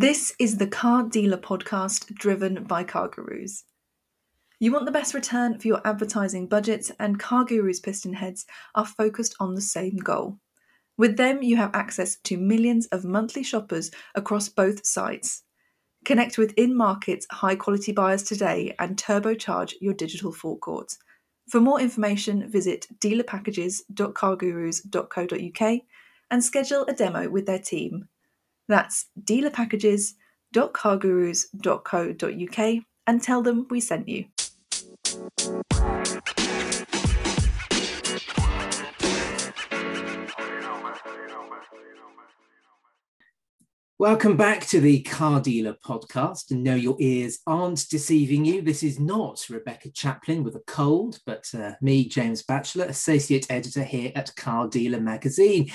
This is the Car Dealer podcast driven by CarGurus. You want the best return for your advertising budgets, and Car Gurus PistonHeads are focused on the same goal. With them, you have access to millions of monthly shoppers across both sites. Connect with in market, high quality buyers today and turbocharge your digital forecourt. For more information, visit dealerpackages.cargurus.co.uk and schedule a demo with their team. That's dealerpackages.cargurus.co.uk and tell them we sent you. Welcome back to the Car Dealer podcast. And no, your ears aren't deceiving you. This is not Rebecca Chaplin with a cold, but uh, me, James Batchelor, Associate Editor here at Car Dealer Magazine.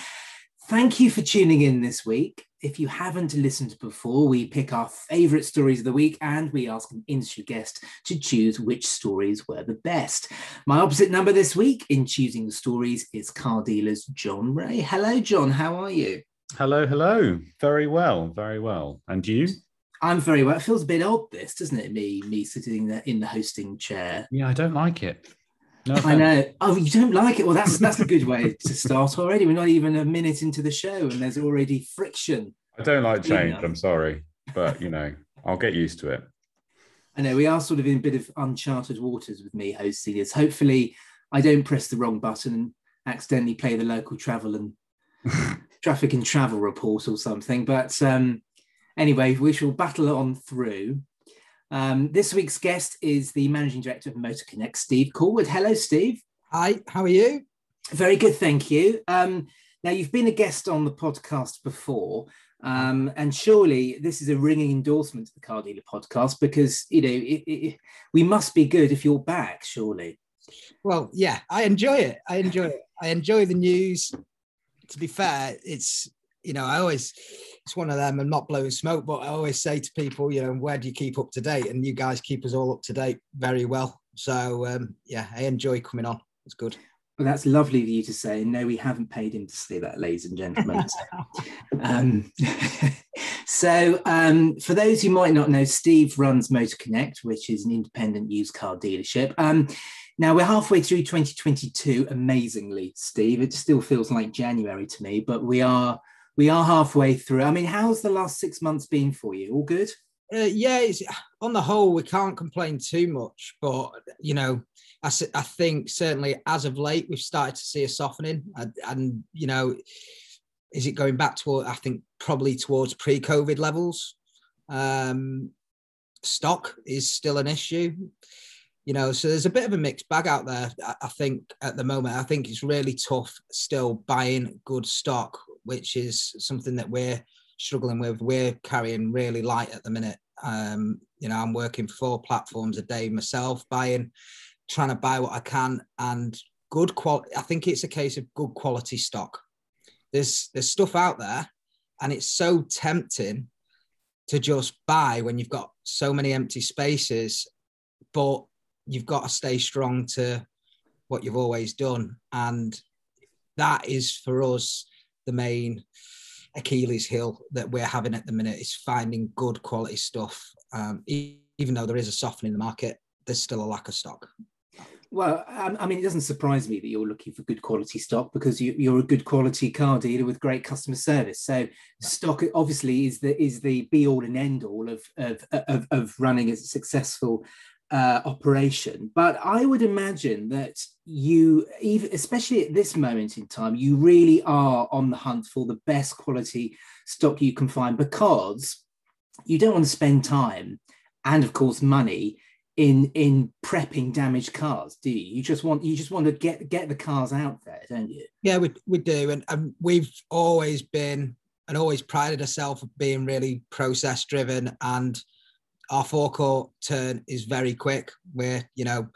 Thank you for tuning in this week. If you haven't listened before, we pick our favourite stories of the week and we ask an industry guest to choose which stories were the best. My opposite number this week in choosing the stories is car dealer's Jon Reay. Hello, John. How are you? Hello, hello. Very well, very well. And you? I'm very well. It feels a bit odd, this, doesn't it? Me, me sitting there in the hosting chair. Yeah, I don't like it. No I know. Oh, you don't like it? Well, that's that's a good way to start already. We're not even a minute into the show, and there's already friction. I don't like change. I'm sorry, but you know, I'll get used to it. I know we are sort of in a bit of uncharted waters with me hosting this. Hopefully, I don't press the wrong button and accidentally play the local travel and traffic and travel report or something. But um, anyway, we shall battle on through. Um, this week's guest is the managing director of Motor Connect, Steve Corwood. Hello, Steve. Hi, how are you? Very good, thank you. Um, now, you've been a guest on the podcast before, um, and surely this is a ringing endorsement of the Car Dealer podcast because you know it, it, we must be good if you're back. Surely. Well, yeah, I enjoy it. I enjoy it. I enjoy the news to be fair, it's you know, I always it's one of them. I'm not blowing smoke, but I always say to people, you know, where do you keep up to date? And you guys keep us all up to date very well. So um, yeah, I enjoy coming on. It's good. Well, that's lovely of you to say. No, we haven't paid him to say that, ladies and gentlemen. um, so, um, for those who might not know, Steve runs Motor Connect, which is an independent used car dealership. Um, now we're halfway through 2022. Amazingly, Steve, it still feels like January to me, but we are we are halfway through. I mean, how's the last six months been for you? All good? Uh, yeah, on the whole, we can't complain too much, but you know, I, I think certainly as of late we've started to see a softening, and, and you know, is it going back toward? I think probably towards pre-COVID levels. Um, stock is still an issue you know so there's a bit of a mixed bag out there i think at the moment i think it's really tough still buying good stock which is something that we're struggling with. We're carrying really light at the minute. Um, you know i'm working four platforms a day myself buying trying to buy what i can and good quality i think it's a case of good quality stock. There's there's stuff out there and it's so tempting to just buy when you've got so many empty spaces but you've got to stay strong to what you've always done. And that is for us the main Achilles heel that we're having at the minute is finding good quality stuff. Um, even though there is a softening in the market, there's still a lack of stock. Well, I mean, it doesn't surprise me that you're looking for good quality stock because you, are a good quality car dealer with great customer service. So, stock obviously is the is the be all and end all of of, of, of running a successful uh, operation. But I would imagine that you, even especially at this moment in time, you really are on the hunt for the best quality stock you can find because you don't want to spend time and, of course, money in in prepping damaged cars do you? You just want you just want to get get the cars out there don't you? Yeah we, we do. And, and we've always been and always prided ourselves of being really process driven and our forecourt turn is very quick. We're, you know,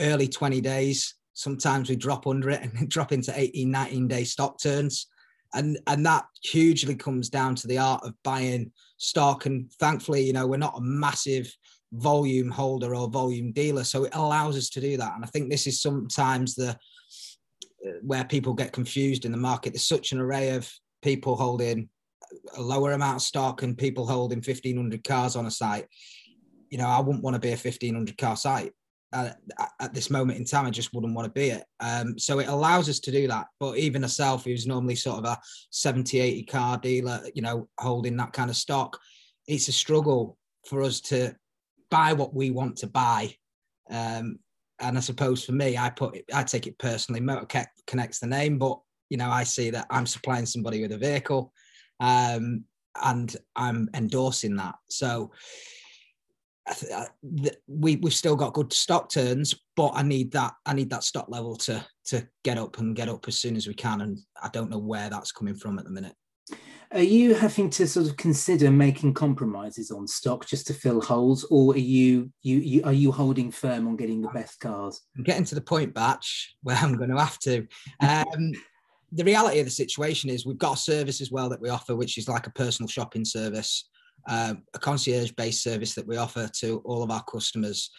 early 20 days. Sometimes we drop under it and drop into 18, 19 day stock turns. And, and that hugely comes down to the art of buying stock. And thankfully, you know, we're not a massive volume holder or volume dealer. So it allows us to do that. And I think this is sometimes the where people get confused in the market. There's such an array of people holding a lower amount of stock and people holding 1500 cars on a site you know i wouldn't want to be a 1500 car site uh, at this moment in time. I just wouldn't want to be it. Um, so it allows us to do that. But even a self who's normally sort of a 70 80 car dealer you know holding that kind of stock. It's a struggle for us to buy what we want to buy. Um, and i suppose for me i put it, i take it personally. Motor connects the name but you know i see that i'm supplying somebody with a vehicle um, and i'm endorsing that. So we we've still got good stock turns, but I need that I need that stock level to to get up and get up as soon as we can, and I don't know where that's coming from at the minute. Are you having to sort of consider making compromises on stock just to fill holes, or are you you, you are you holding firm on getting the best cars? I'm getting to the point, batch, where I'm going to have to. Um, the reality of the situation is we've got a service as well that we offer, which is like a personal shopping service um, a concierge based service that we offer to all of our customers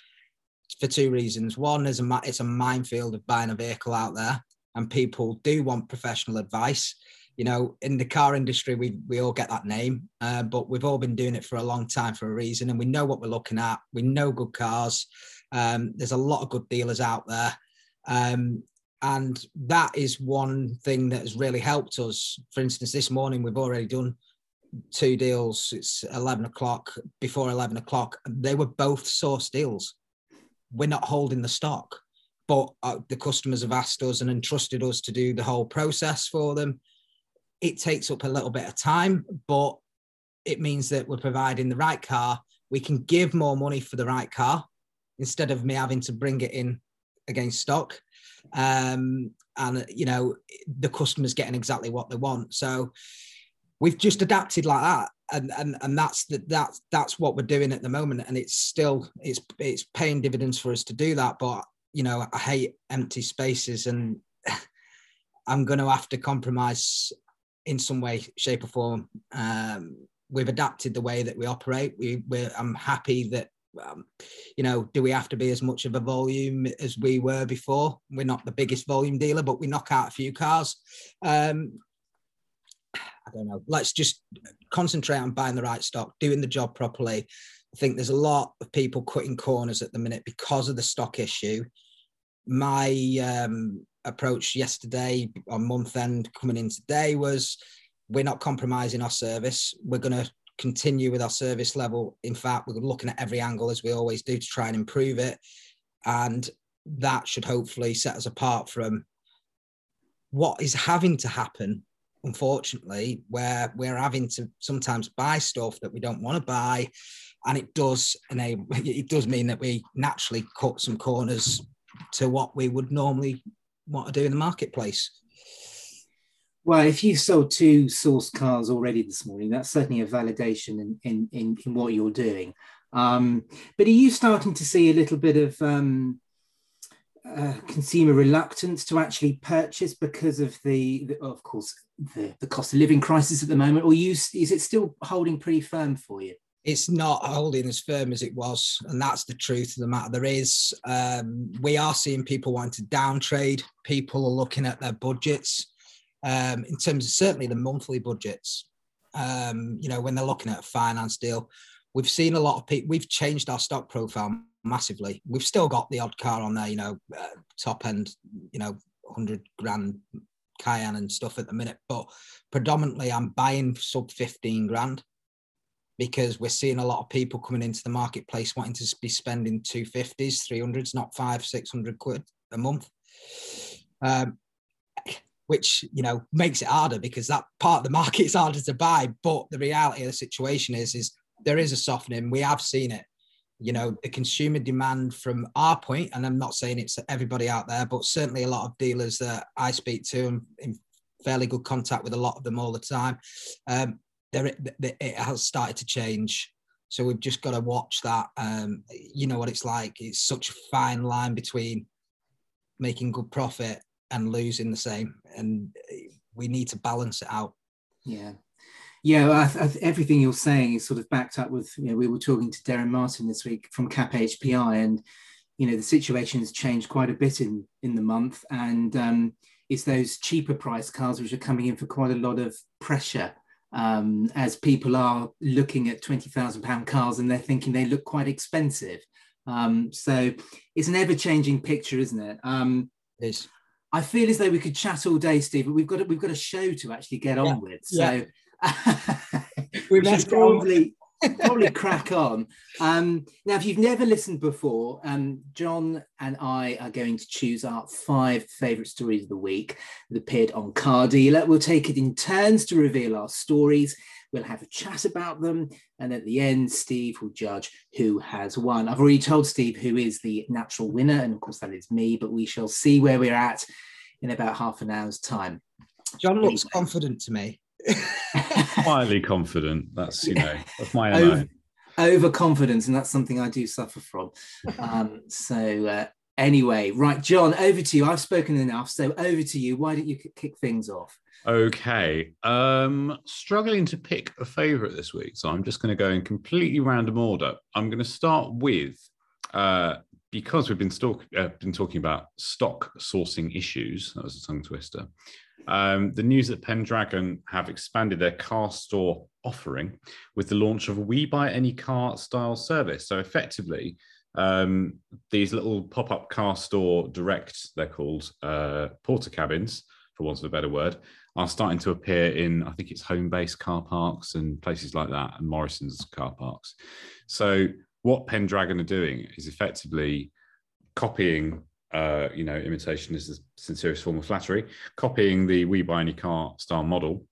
for two reasons. One is a, it's a minefield of buying a vehicle out there, and people do want professional advice. You know, in the car industry, we we all get that name, uh, but we've all been doing it for a long time for a reason, and we know what we're looking at. We know good cars. Um, there's a lot of good dealers out there, um, and that is one thing that has really helped us. For instance, this morning we've already done two deals. It's 11 o'clock. Before 11 o'clock, they were both source deals. We're not holding the stock, but uh, the customers have asked us and entrusted us to do the whole process for them. It takes up a little bit of time, but it means that we're providing the right car. We can give more money for the right car instead of me having to bring it in against stock. Um, and, you know, the customer's getting exactly what they want. So, we've just adapted like that and and and that's the, that's that's what we're doing at the moment and it's still it's it's paying dividends for us to do that but you know i hate empty spaces and i'm going to have to compromise in some way shape or form um, we've adapted the way that we operate we we're i'm happy that um, you know, do we have to be as much of a volume as we were before? We're not the biggest volume dealer, but we knock out a few cars. Um, I don't know. Let's just concentrate on buying the right stock, doing the job properly. I think there's a lot of people cutting corners at the minute because of the stock issue. My um, approach yesterday on month end coming in today was we're not compromising our service. We're going to continue with our service level. In fact, we're looking at every angle as we always do to try and improve it. And that should hopefully set us apart from what is having to happen unfortunately, where we're having to sometimes buy stuff that we don't want to buy. And it does enable, it does mean that we naturally cut some corners to what we would normally want to do in the marketplace. Well, if you sold two source cars already this morning, that's certainly a validation in, in, in, in what you're doing. Um, but are you starting to see a little bit of um, uh, consumer reluctance to actually purchase because of the, the of course, the, the cost of living crisis at the moment, or you, is it still holding pretty firm for you? It's not holding as firm as it was, and that's the truth of the matter. There is, um, we are seeing people wanting to downtrade. People are looking at their budgets um, in terms of certainly the monthly budgets. Um, you know, when they're looking at a finance deal, we've seen a lot of people. We've changed our stock profile massively. We've still got the odd car on there, you know, uh, top end, you know, hundred grand Cayenne and stuff at the minute, but predominantly I'm buying sub 15 grand because we're seeing a lot of people coming into the marketplace wanting to be spending 250s, 300s, not five, 600 quid a month. Um, which you know makes it harder because that part of the market is harder to buy. But the reality of the situation is, is there is a softening. We have seen it you know the consumer demand from our point and i'm not saying it's everybody out there but certainly a lot of dealers that i speak to and in fairly good contact with a lot of them all the time um, there it, has started to change. So we've just got to watch that um, you know what it's like. It's such a fine line between making good profit and losing the same and we need to balance it out. Yeah yeah, I, I, everything you're saying is sort of backed up with. You know, we were talking to Derren Martin this week from Cap HPI, and you know the situation has changed quite a bit in in the month, and um, it's those cheaper price cars which are coming in for quite a lot of pressure um, as people are looking at twenty thousand pound cars and they're thinking they look quite expensive. Um, so it's an ever changing picture, isn't it? Um, It is. I feel as though we could chat all day, Steve, but we've got a, we've got a show to actually get Yeah, on with. So We we should probably probably crack on. Um, now, if you've never listened before, um, John and I are going to choose our five favourite stories of the week that appeared on Car Dealer. We'll take it in turns to reveal our stories. We'll have a chat about them, and at the end, Steve will judge who has won. I've already told Steve who is the natural winner, and of course, that is me, but we shall see where we're at in about half an hour's time. John looks Anyway. confident to me. Quietly confident. That's you know that's my Over- overconfidence, and that's something I do suffer from. Um, so, uh, anyway, right, John, over to you. I've spoken enough, so over to you. Why don't you kick things off? Okay. Um, struggling to pick a favorite this week, so I'm just going to go in completely random order. I'm going to start with uh, because we've been, stalk- uh, been talking about stock sourcing issues. That was a tongue twister. Um, the news that Pendragon have expanded their car store offering with the launch of a We Buy Any Car style service. So effectively, um, these little pop-up car store direct, they're called uh, Portakabins, for want of a better word, are starting to appear in, I think it's Homebase car parks and places like that, and Morrison's car parks. So, what Pendragon are doing is effectively copying, uh, you know, imitation is the sincerest form of flattery, copying the We Buy Any Car style model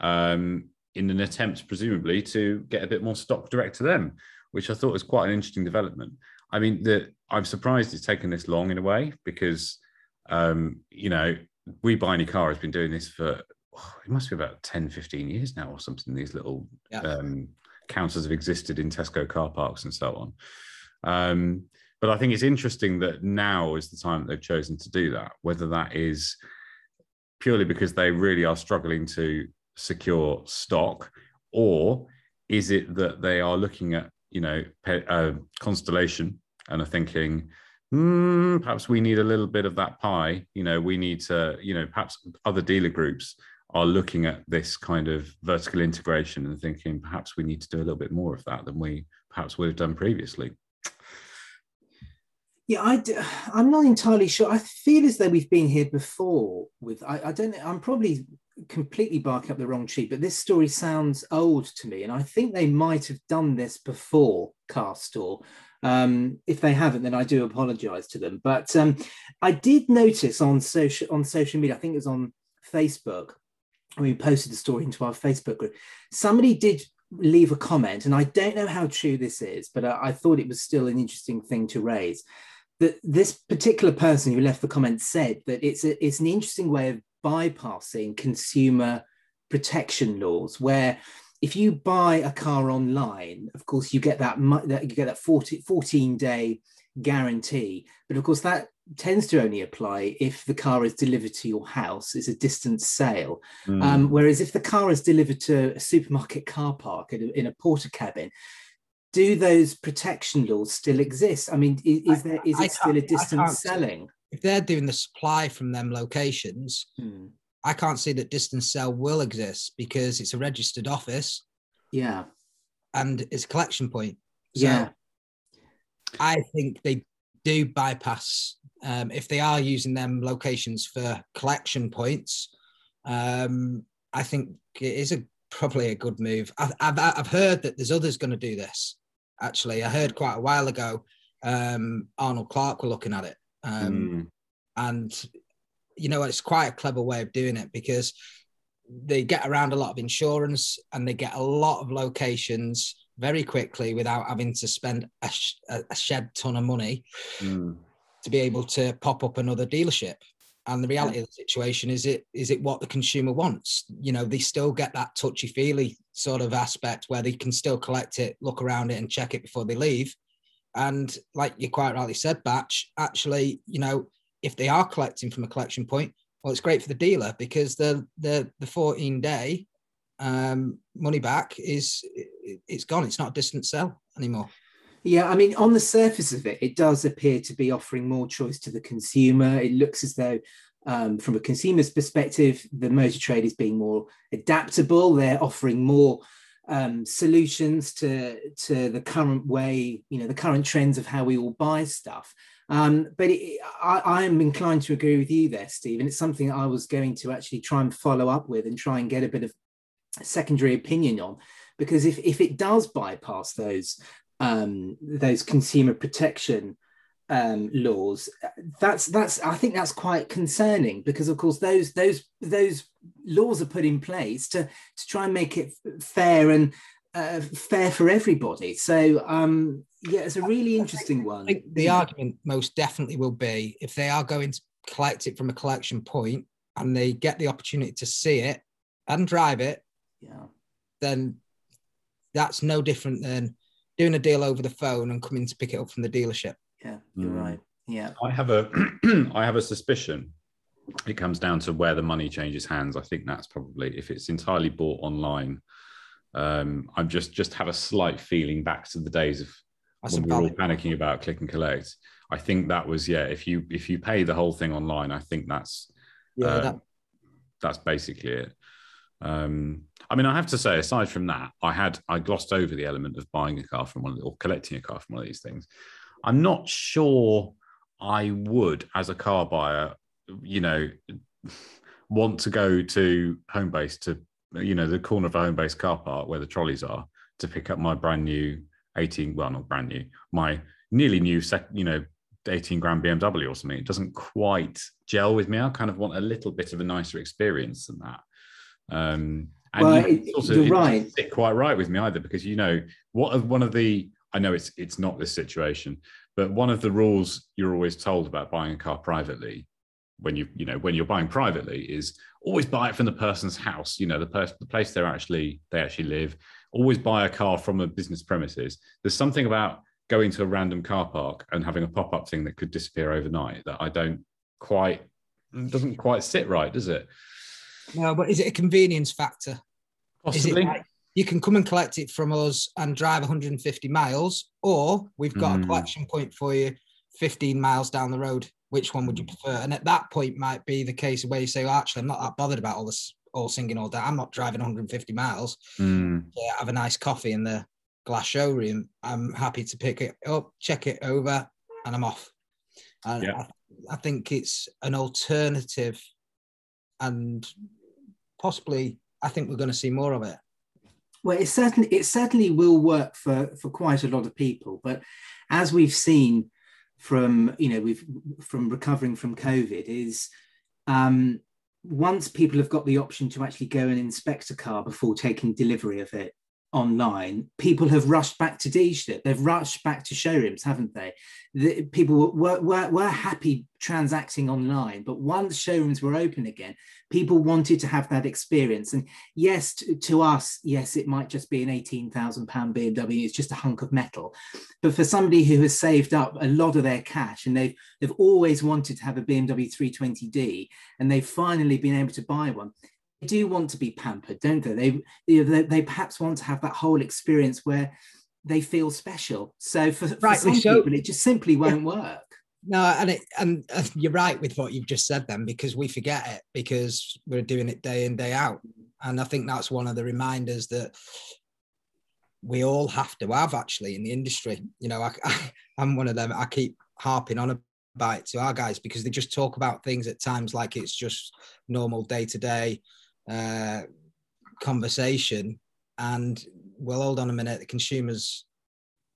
um, in an attempt, presumably, to get a bit more stock direct to them, which I thought was quite an interesting development. I mean, the, I'm surprised it's taken this long in a way because, um, you know, we buy any car has been doing this for oh, it must be about 10 15 years now or something these little Yeah. um, counters have existed in tesco car parks and so on um, but i think it's interesting that now is the time that they've chosen to do that whether that is purely because they really are struggling to secure stock or is it that they are looking at you know pe- uh, constellation and are thinking hmm, perhaps we need a little bit of that pie. You know, we need to, you know, perhaps other dealer groups are looking at this kind of vertical integration and thinking perhaps we need to do a little bit more of that than we perhaps would have done previously. Yeah, I d- I'm not entirely sure. I feel as though we've been here before with, I, I don't I'm probably completely barking up the wrong tree, but this story sounds old to me. And I think they might have done this before Car Store. Um, if they haven't, then I do apologize to them. But um, I did notice on social on social media, I think it was on Facebook, we posted the story into our Facebook group. Somebody did leave a comment, and I don't know how true this is, but I, I thought it was still an interesting thing to raise. That this particular person who left the comment said that it's a, it's an interesting way of bypassing consumer protection laws, where if you buy a car online, of course you get that, that you get that 40, 14 day guarantee, but of course that tends to only apply if the car is delivered to your house. It's a distance sale. Hmm. Um, whereas if the car is delivered to a supermarket car park in a, in a Portakabin, do those protection laws still exist? I mean, is, is there is I it still a distance selling? If they're doing the supply from them locations, Hmm. I can't see that distance sell will exist because it's a registered office Yeah, and it's a collection point. So yeah, I think they do bypass um, if they are using them locations for collection points. Um, I think it is a probably a good move. I've, I've, I've heard that there's others going to do this. Actually, I heard quite a while ago. Um, Arnold Clark were looking at it, um, Hmm. and you know it's quite a clever way of doing it because they get around a lot of insurance and they get a lot of locations very quickly without having to spend a, sh- a shed ton of money Hmm. to be able to pop up another dealership. And the reality of the situation is it is it what the consumer wants? You know, they still get that touchy feely sort of aspect where they can still collect it, look around it, and check it before they leave. And like you quite rightly said, Batch, actually, you know, if they are collecting from a collection point, well, it's great for the dealer because the the the 14 day um, money back is it- it's gone. It's not a distant sell anymore. Yeah. I mean, on the surface of it, it does appear to be offering more choice to the consumer. It looks as though um, from a consumer's perspective, the motor trade is being more adaptable. They're offering more um, solutions to to the current way, you know, the current trends of how we all buy stuff. Um, but it, I, I, am inclined to agree with you there, Steve, and it's something I was going to actually try and follow up with and try and get a bit of secondary opinion on, because if if it does bypass those um, those consumer protection um, laws, that's that's I think that's quite concerning because of course those those those laws are put in place to to try and make it fair and uh, fair for everybody. So um, yeah, it's a really interesting one. the argument most definitely will be if they are going to collect it from a collection point and they get the opportunity to see it and drive it, yeah, then that's no different than doing a deal over the phone and coming to pick it up from the dealership. Yeah, you're mm. right. Yeah. I have a I have a suspicion it comes down to where the money changes hands. I think that's probably if it's entirely bought online. Um, I'm just just have a slight feeling back to the days of that's when we were all panicking about click and collect. I think that was yeah. If you if you pay the whole thing online, I think that's yeah. Uh, that... That's basically it. Um, I mean, I have to say, aside from that, I had I glossed over the element of buying a car from one of or collecting a car from one of these things. I'm not sure I would, as a car buyer, you know, want to go to Homebase to, you know, the corner of a Homebase car park where the trolleys are to pick up my brand new 18, well, not brand new, my nearly new, sec, you know, 18 grand BMW or something. It doesn't quite gel with me. I kind of want a little bit of a nicer experience than that. Um, and well, you also, you're right. Sit quite right with me either, because you know what one of the I know it's it's not this situation, but one of the rules you're always told about buying a car privately, when you you know when you're buying privately, is always buy it from the person's house. You know the person the place they're actually they actually live. Always buy a car from a business premises. There's something about going to a random car park and having a pop up thing that could disappear overnight that I don't quite doesn't quite sit right, does it? No, but is it a convenience factor? Possibly. Like you can come and collect it from us and drive 150 miles, or we've got mm. a hmm. collection point for you 15 miles down the road. Which one would you prefer? And at that point, might be the case where you say, well, actually, I'm not that bothered about all this, all singing all day. I'm not driving 150 miles. Mm. have a nice coffee in the glass showroom. I'm happy to pick it up, check it over, and I'm off. And yeah. I, I think it's an alternative and possibly I think we're going to see more of it. Well, it certainly it certainly will work for for quite a lot of people, but as we've seen from you know we've from recovering from COVID is um, once people have got the option to actually go and inspect a car before taking delivery of it, online, people have rushed back to dealership. They've rushed back to showrooms, haven't they? The, people were, were, were happy transacting online, but once showrooms were open again, people wanted to have that experience. And yes, to, to us, yes, it might just be an £18,000 BMW. It's just a hunk of metal. But for somebody who has saved up a lot of their cash and they've, they've always wanted to have a BMW 320D and they've finally been able to buy one, do want to be pampered, don't they? They, you know, they, they perhaps want to have that whole experience where they feel special. So for, for some so, people, it just simply won't yeah. work. No, and it and you're right with what you've just said then because we forget it because we're doing it day in day out, and I think that's one of the reminders that we all have to have actually in the industry. You know, I, I I'm one of them. I keep harping on about it to our guys because they just talk about things at times like it's just normal day to day uh, conversation. And well, hold on a minute, the consumer's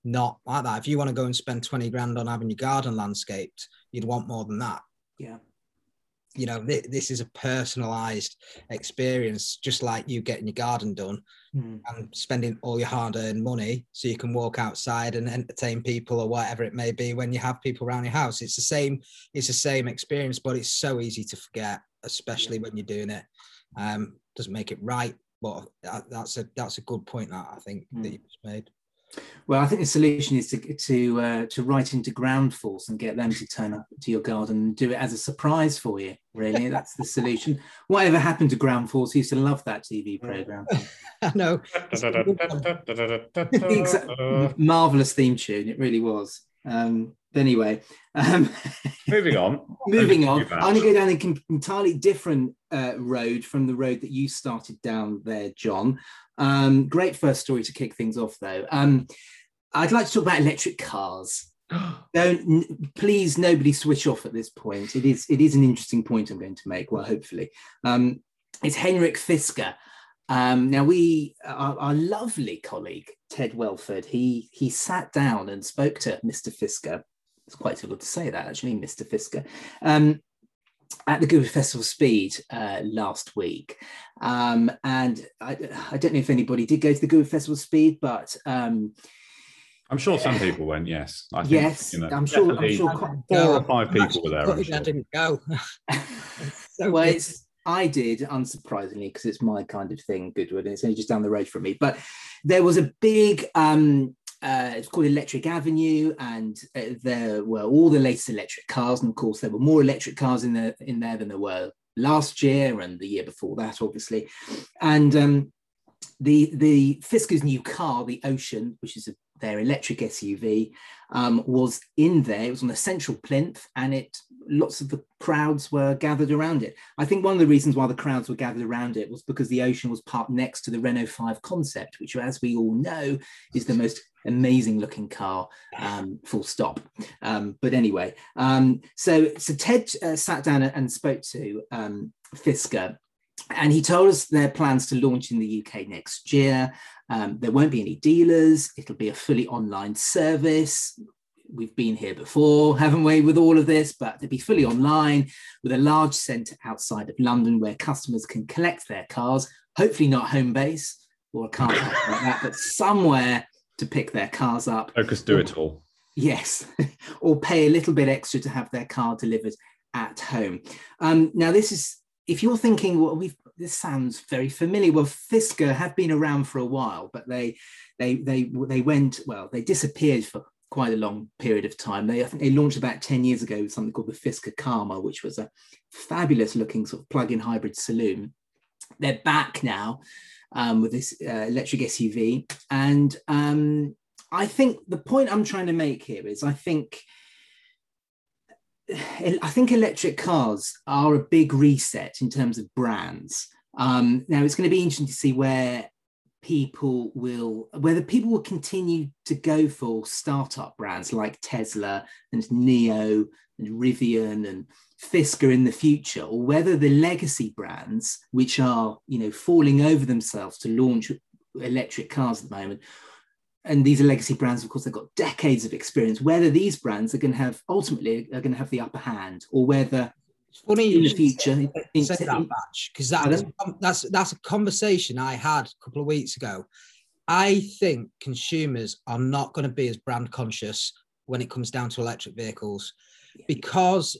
not like that. If you want to go and spend 20 grand on having your garden landscaped, you'd want more than that. Yeah. You know, th- this is a personalized experience, just like you getting your garden done mm. and spending all your hard earned money so you can walk outside and entertain people or whatever it may be when you have people around your house. It's the same, it's the same experience, but it's so easy to forget, especially yeah. when you're doing it. Um, doesn't make it right, but that's a that's a good point that I think mm. that you just made. Well, I think the solution is to to uh, to write into Ground Force and get them to turn up to your garden and do it as a surprise for you. Really, that's the solution. Whatever happened to Ground Force? used to love that TV program. I know. Marvelous theme tune. It really was. Um, but anyway, um, moving on. moving on. I'm going to go down an entirely different uh, road from the road that you started down there, John. Um, great first story to kick things off, though. Um, I'd like to talk about electric cars. Don't please, nobody switch off at this point. It is it is an interesting point I'm going to make. Well, hopefully, um, it's Henrik Fisker. Um, now we, our, our, lovely colleague Ted Welford, he he sat down and spoke to Mr. Fisker. It's quite difficult to say that actually, Mr. Fisker, um, at the Goodwood Festival Speed uh, last week. Um, and I, I, don't know if anybody did go to the Goodwood Festival Speed, but um, I'm sure some people went. Yes, I think, yes, you know, I'm sure. I'm sure four or five people were there. Sure. I didn't go. so well, it's I did, unsurprisingly, because it's my kind of thing, Goodwood, and it's only just down the road from me. But there was a big, um, uh, it's called Electric Avenue, and uh, there were all the latest electric cars, and of course there were more electric cars in there in there than there were last year and the year before that, obviously. And um, the the Fisker's new car, the Ocean, which is a, their electric SUV, um, was in there. It was on a central plinth, and it lots of the crowds were gathered around it. I think one of the reasons why the crowds were gathered around it was because the Ocean was parked next to the Renault 5 concept, which, as we all know, is the most amazing looking car, um, full stop. Um, but anyway, um, so so Ted uh, sat down and spoke to um, Fisker and he told us their plans to launch in the UK next year. Um, there won't be any dealers. It'll be a fully online service. We've been here before, haven't we, with all of this? But to be fully online with a large centre outside of London where customers can collect their cars, hopefully not Homebase or a car park like that, but somewhere to pick their cars up. Focus do it all. Yes, or pay a little bit extra to have their car delivered at home. Um, now, this is if you're thinking, well, we've this sounds very familiar. Well, Fisker have been around for a while, but they they they they went well. They disappeared for quite a long period of time. They I think they launched about ten years ago with something called the Fisker Karma, which was a fabulous looking sort of plug-in hybrid saloon. They're back now um, with this uh, electric SUV, and um, I think the point I'm trying to make here is I think I think electric cars are a big reset in terms of brands. Um, now it's going to be interesting to see where people will, whether people will continue to go for startup brands like Tesla and NIO and Rivian and Fisker in the future, or whether the legacy brands, which are you know falling over themselves to launch electric cars at the moment, and these are legacy brands, of course, they've got decades of experience. Whether these brands are going to have ultimately are going to have the upper hand, or whether it's funny in the future say, say that batch because that that's that's a conversation I had a couple of weeks ago. I think consumers are not going to be as brand conscious when it comes down to electric vehicles because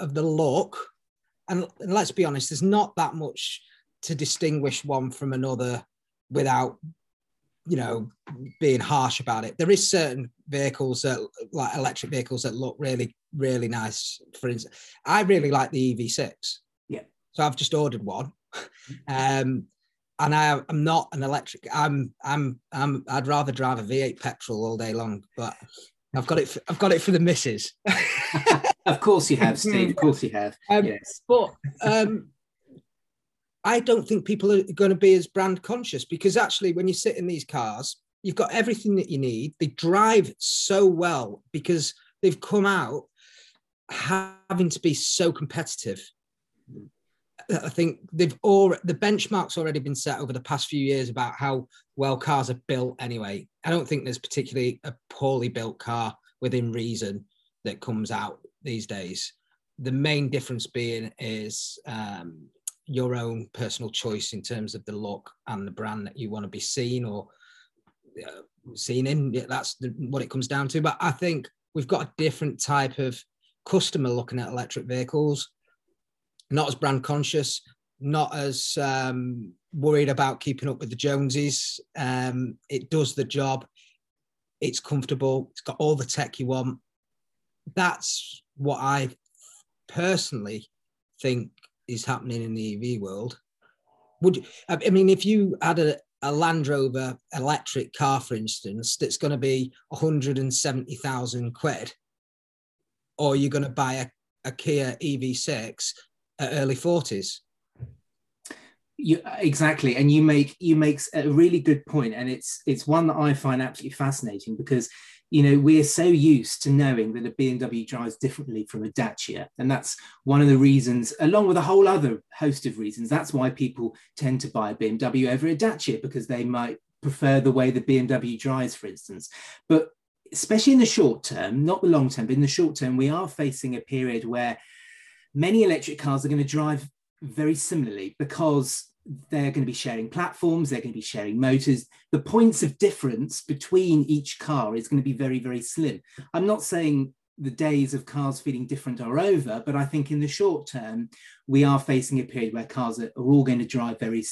of the look. And, and let's be honest, there's not that much to distinguish one from another without you know being harsh about it there is certain vehicles that like electric vehicles that look really really nice for instance i really like the ev6 yeah. So i've just ordered one. Um and I, i'm not an electric i'm i'm i'm i'd rather drive a v8 petrol all day long but i've got it for, i've got it for the misses of course you have steve. Of course you have. Um, yes. but um I don't think people are going to be as brand conscious because actually, when you sit in these cars, you've got everything that you need. They drive so well because they've come out having to be so competitive. I think they've all the benchmarks already been set over the past few years about how well cars are built. Anyway, I don't think there's particularly a poorly built car within reason that comes out these days. The main difference being is um, your own personal choice in terms of the look and the brand that you want to be seen or uh, seen in. That's the, what it comes down to. But I think we've got a different type of customer looking at electric vehicles, not as brand conscious, not as um, worried about keeping up with the Joneses. Um, it does the job. It's comfortable. It's got all the tech you want. That's what I personally think is happening in the EV world. Would I mean if you had a a Land Rover electric car, for instance, that's going to be 170,000 quid, or you're going to buy a, a Kia EV6 at early 40s. You, exactly, and you make you make a really good point, and it's it's one that I find absolutely fascinating because you know we're so used to knowing that a BMW drives differently from a Dacia, and that's one of the reasons, along with a whole other host of reasons, that's why people tend to buy a BMW over a Dacia because they might prefer the way the BMW drives, for instance. But especially in the short term, not the long term, but in the short term, we are facing a period where many electric cars are going to drive very similarly because they're going to be sharing platforms, they're going to be sharing motors. The points of difference between each car is going to be very, very slim. I'm not saying the days of cars feeling different are over, but I think in the short term, we are facing a period where cars are, all going to drive very,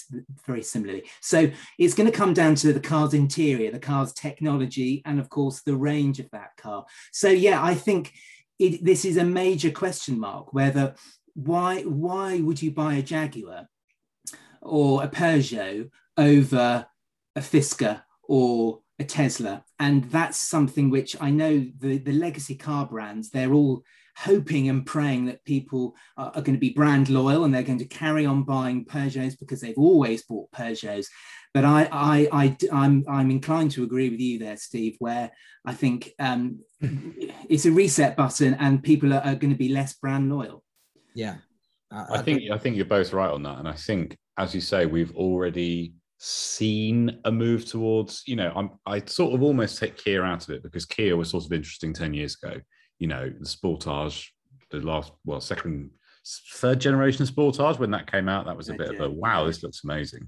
very similarly. So it's going to come down to the car's interior, the car's technology, and of course, the range of that car. So, yeah, I think it, this is a major question mark whether why why would you buy a Jaguar or a Peugeot over a Fisker or a Tesla. And that's something which I know the, the legacy car brands, they're all hoping and praying that people are, are, going to be brand loyal and they're going to carry on buying Peugeots because they've always bought Peugeots. But I, I, I, I'm, I'm inclined to agree with you there, Steve, where I think um, it's a reset button and people are, are going to be less brand loyal. Yeah. I, I think I think you're both right on that, and I think as you say, we've already seen a move towards, you know, I'm, I sort of almost take Kia out of it because Kia was sort of interesting 10 years ago. You know, the Sportage, the last, well, second, third generation of Sportage, when that came out, that was a bit of a wow, this looks amazing.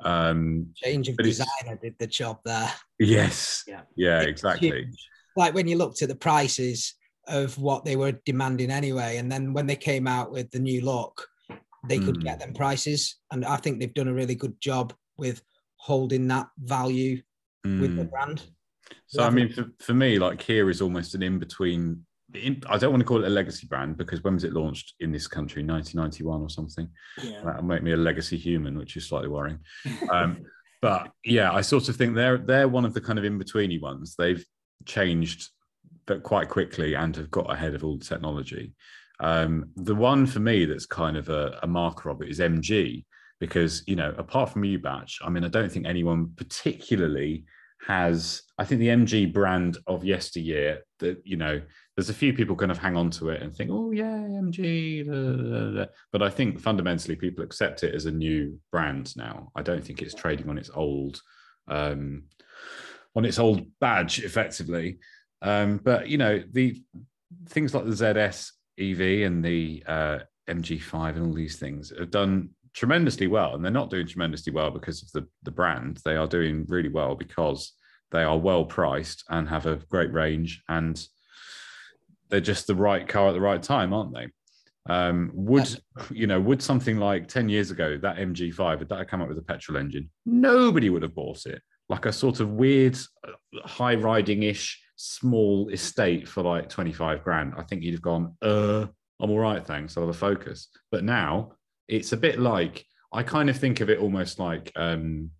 Um, Change of designer did the job there. Yes. Yeah, yeah exactly. Like when you looked at the prices of what they were demanding anyway, and then when they came out with the new look, they mm. could hmm. get them prices. And I think they've done a really good job with holding that value mm. with the hmm. brand. So, I mean, for, for me, like Kia is almost an in between. I don't want to call it a legacy brand because when was it launched in this country? 1991 or something. Yeah. That'll make me a legacy human, which is slightly worrying. Um, but yeah, I sort of think they're they're one of the kind of in betweeny ones. They've changed but quite quickly and have got ahead of all the technology. Um, the one for me that's kind of a, a, marker of it is MG, because, you know, apart from you Batch, I mean, I don't think anyone particularly has, I think the MG brand of yesteryear that, you know, there's a few people kind of hang on to it and think, oh, yeah, MG. Blah, blah, blah. But I think fundamentally people accept it as a new brand now. I don't think it's trading on its old, um, on its old badge effectively. Um, but, you know, the things like the ZS EV and the uh, MG5 and all these things have done tremendously well. And they're not doing tremendously well because of the, the brand. They are doing really well because they are well priced and have a great range and they're just the right car at the right time, aren't they? Um, would you know? Would something like ten years ago that MG5 had that come up with a petrol engine? Nobody would have bought it. Like a sort of weird, uh, high riding ish small estate for like 25 grand, I think you'd have gone, uh, I'm all right, thanks. I'll have a focus. But now it's a bit like, I kind of think of it almost like um,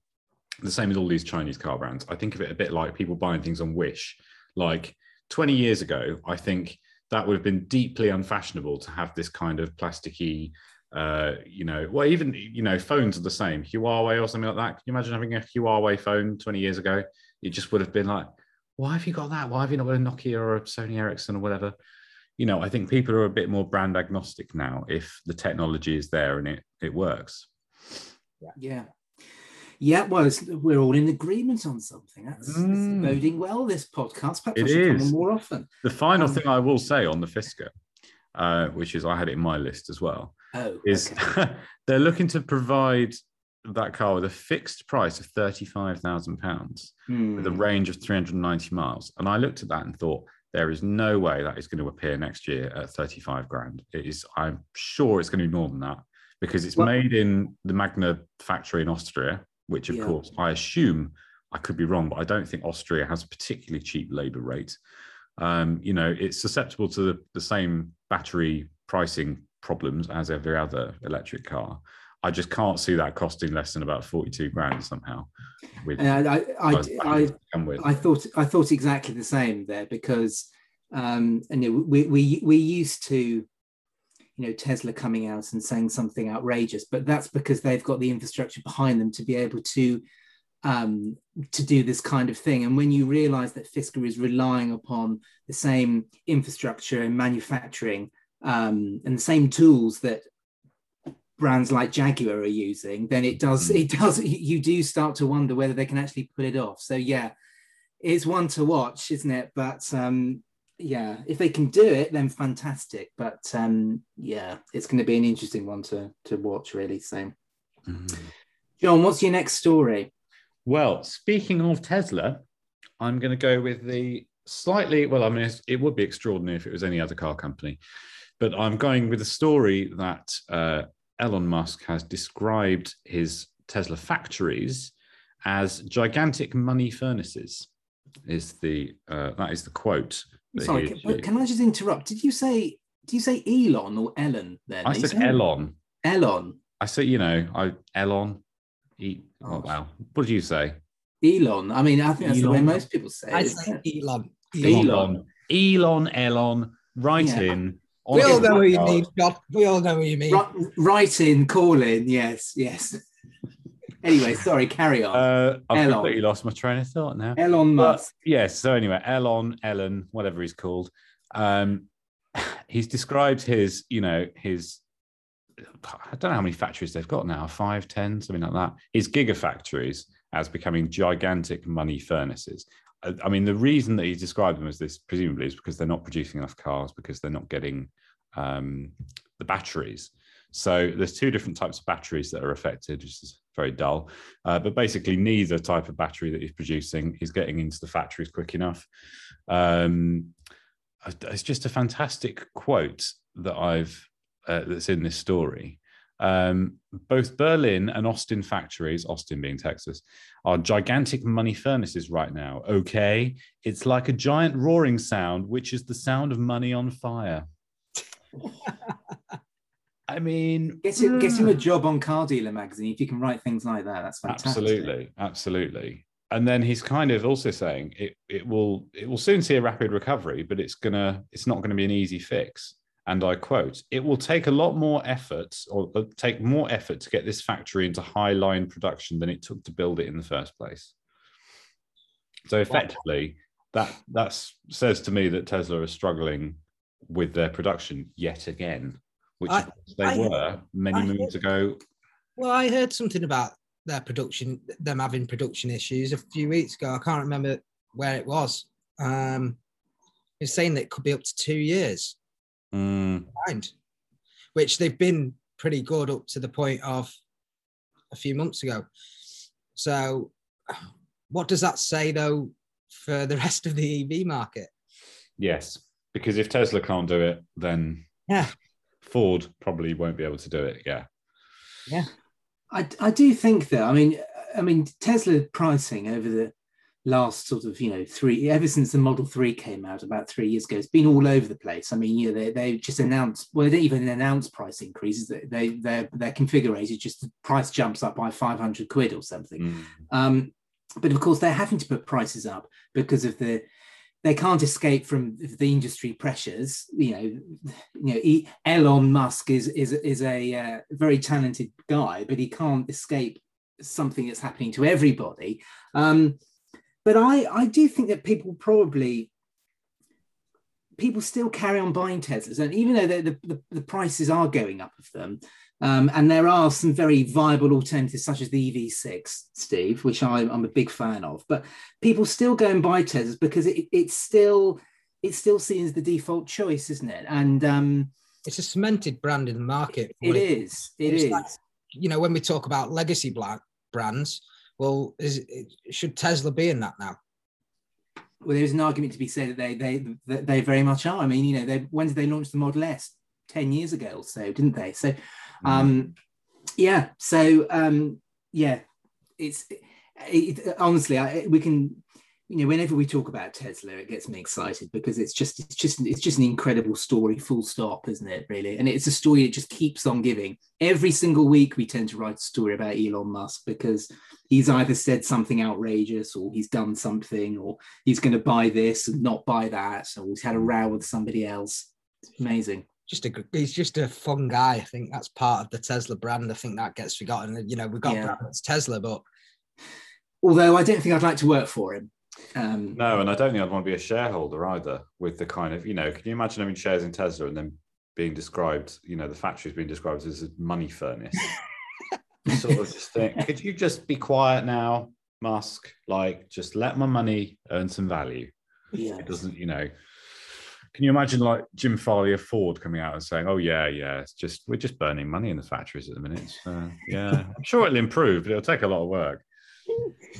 the same as all these Chinese car brands. I think of it a bit like people buying things on Wish. Like 20 years ago, I think that would have been deeply unfashionable to have this kind of plasticky, uh, you know, well, even, you know, phones are the same. Huawei or something like that. Can you imagine having a Huawei phone 20 years ago? It just would have been like, why have you got that? Why have you not got a Nokia or a Sony Ericsson or whatever? You know, I think people are a bit more brand agnostic now if the technology is there and it it works. Yeah. Yeah. Yeah, well, we're all in agreement on something. That's, mm. boding well. This podcast, perhaps it I should is. come on more often. The final um, thing I will say on the Fisker, uh, which is I had it in my list as well, oh, is okay. they're looking to provide that car with a fixed price of £35,000 mm. with a hmm. range of 390 miles. And I looked at that and thought, there is no way that is going to appear next year at 35 grand. It is, I'm sure it's going to be more than that because it's well, made in the Magna factory in Austria, which of yeah. course I assume I could be wrong, but I don't think Austria has a particularly cheap labor rate. Um, you know, it's susceptible to the, the same battery pricing problems as every other electric car. I just can't see that costing less than about 42 grand somehow. With And I, I, I, I. I thought I thought exactly the same there because um, and you know, we we we used to you know Tesla coming out and saying something outrageous, but that's because they've got the infrastructure behind them to be able to um, to do this kind of thing. And when you realize that Fisker is relying upon the same infrastructure and manufacturing um, and the same tools that brands like Jaguar are using, then it does Mm. it does you do start to wonder whether they can actually pull it off. So yeah, it's one to watch, isn't it? But um, yeah, if they can do it, then fantastic. But um, yeah, it's going to be an interesting one to to watch, really. So, Mhm. Jon, what's your next story? Well, speaking of Tesla, I'm going to go with the slightly, well, I mean, it would be extraordinary if it was any other car company, but I'm going with a story that uh, Elon Musk has described his Tesla factories as gigantic money furnaces. Is the uh, that is the quote? Sorry, he can, can I just interrupt? Did you say did you say Elon or Ellen? Then I said Elon. Elon. I said, you know, I Elon. E, oh, wow. What did you say? Elon. I mean, I think that's the way most people say I it. say Elon. Elon. Elon, Elon, write Yeah. in. On We all know what you podcast. mean, God. We all know what you mean. Right, right in, call in. Yes, yes. anyway, sorry, carry on. Uh, I've Elon. completely lost my train of thought now. Elon But Musk. yes, so anyway, Elon, Ellen, whatever he's called, um, he's described his, you know, his. I don't know how many factories they've got now, five, ten, something like that. His gigafactories as becoming gigantic money furnaces. I I mean, the reason that he's described them as this, presumably, is because they're not producing enough cars because they're not getting um, the batteries. So there's two different types of batteries that are affected, which is very dull. Uh, but basically, neither type of battery that he's producing is getting into the factories quick enough. Um, it's just a fantastic quote that I've uh, that's in this story. Um, both Berlin and Austin factories, Austin being Texas, are gigantic money furnaces right now. Okay, it's like a giant roaring sound, which is the sound of money on fire. I mean, Get him, get him a job on Car Dealer magazine if you can write things like that. That's fantastic. Absolutely, absolutely. And then he's kind of also saying it it will it will soon see a rapid recovery, but it's gonna it's not going to be an easy fix. And I quote, it will take a lot more effort or uh, take more effort to get this factory into high line production than it took to build it in the first place. So effectively, that that says to me that Tesla is struggling with their production yet again, which I- they I- were many I- moons ago. Well, I heard something about their production, them having production issues a few weeks ago. I can't remember where it was. Um, it's saying that it could be up to two years Mm. behind, which they've been pretty good up to the point of a few months ago. So, what does that say though for the rest of the EV market? Yes, because if Tesla can't do it, then Yeah. Ford probably won't be able to do it. Yeah. yeah. I, I do think that. I mean, I mean Tesla pricing over the last sort of you know three ever since the Model Three came out about three years ago, it's been all over the place. I mean, you know, they they just announced well, they don't even announce price increases. They they they're, they're configured just the price jumps up by five hundred quid or something. Mm. Um, but of course, they're having to put prices up because of the they can't escape from the industry pressures. You know, you know, Elon Musk is is is a uh, very talented guy, but he can't escape something that's happening to everybody. Um, but I I do think that people probably people still carry on buying Teslas, and even though the the, the prices are going up of them, um, and there are some very viable alternatives, such as the EV6, Steve, which I, I'm a big fan of. But people still go and buy Teslas because it, it's still it's still seen as the default choice, isn't it? And um, It's a cemented brand in the market. it is, it is. like- you know, when we talk about legacy black brands, well, is should Tesla be in that now? Well, there's an argument to be said that they they that they very much are. I mean, you know, they when did they launch the Model S? Ten years ago or so, didn't they? So um yeah so um yeah it's it, honestly I, we can you know, whenever we talk about Tesla, it gets me excited because it's just it's just it's just an incredible story, full stop, isn't it? Really, and it's a story that just keeps on giving. Every single week, we tend to write a story about Elon Musk because he's either said something outrageous, or he's done something, or he's going to buy this and not buy that, or he's had a row with somebody else. It's amazing just a he's just a fun guy. I think that's part of the Tesla brand. I think that gets forgotten. You know, we've got yeah. Tesla, but although I don't think I'd like to work for him. Um, no, and I don't think I'd want to be a shareholder either. With the kind of you know, can you imagine having shares in Tesla and then being described, you know, the factory's being described as a money furnace? sort of just think, could you just be quiet now, Musk? Like, just let my money earn some value. Yeah. It doesn't, you know. Can you imagine like Jim Farley of Ford coming out and saying, "Oh yeah, yeah, it's just we're just burning money in the factories at the minute. So, yeah, I'm sure it'll improve, but it'll take a lot of work."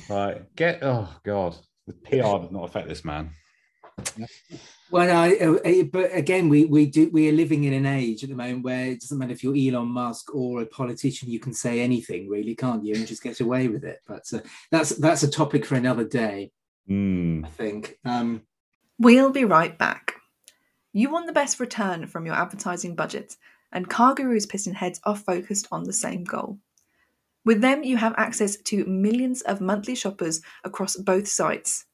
Right, get oh god, the PR does not affect this man. Well, I, but again, we we do we are living in an age at the moment where it doesn't matter if you're Elon Musk or a politician, you can say anything, really, can't you, and just get away with it. But uh, that's that's a topic for another day, mm. I think. Um, we'll be right back. You want the best return from your advertising budget, and CarGurus PistonHeads are focused on the same goal. With them, you have access to millions of monthly shoppers across both sites.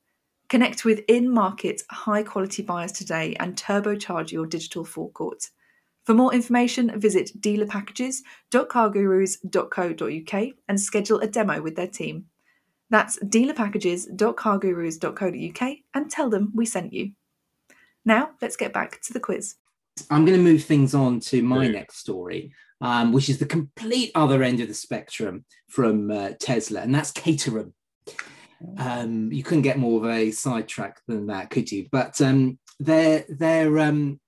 Connect with in market, high quality buyers today and turbocharge your digital forecourt. For more information, visit dealerpackages.cargurus.co.uk and schedule a demo with their team. That's dealerpackages.cargurus.co.uk and tell them we sent you. Now, let's get back to the quiz. I'm going to move things on to my next story, um, which is the complete other end of the spectrum from uh, Tesla, and that's Caterham. Um, you couldn't get more of a sidetrack than that, could you? But um, their their um,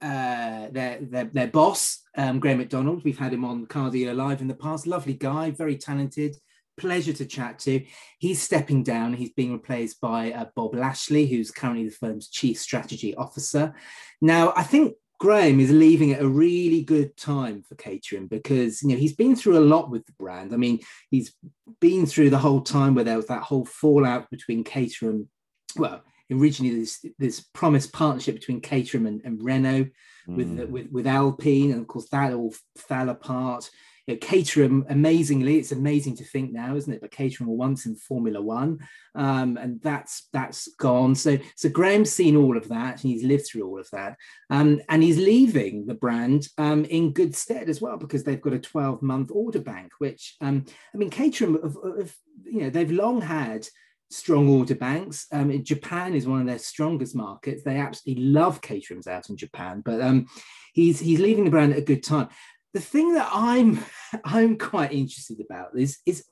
uh, their, their their boss, um, Graham McDonald, we've had him on Car Dealer Live in the past. Lovely guy, very talented, pleasure to chat to. He's stepping down. He's being replaced by uh, Bob Laishley, who's currently the firm's chief strategy officer. Now, I think Graham is leaving at a really good time for Caterham because you know he's been through a lot with the brand. I mean, he's been through the whole time where there was that whole fallout between Caterham. Well, originally this this promised partnership between Caterham and, and Renault mm. with, with with Alpine, and of course that all fell apart you know, Caterham, amazingly, it's amazing to think now, isn't it? But Caterham were once in Formula One, um, and that's that's gone. So so Graham's seen all of that, and he's lived through all of that, um, and he's leaving the brand um, in good stead as well because they've got a 12 month order bank. Which um, I mean, Caterham, have, have, you know, they've long had strong order banks. Um, Japan is one of their strongest markets. They absolutely love Caterham's out in Japan, but um, he's he's leaving the brand at a good time the thing that I'm I'm quite interested about is is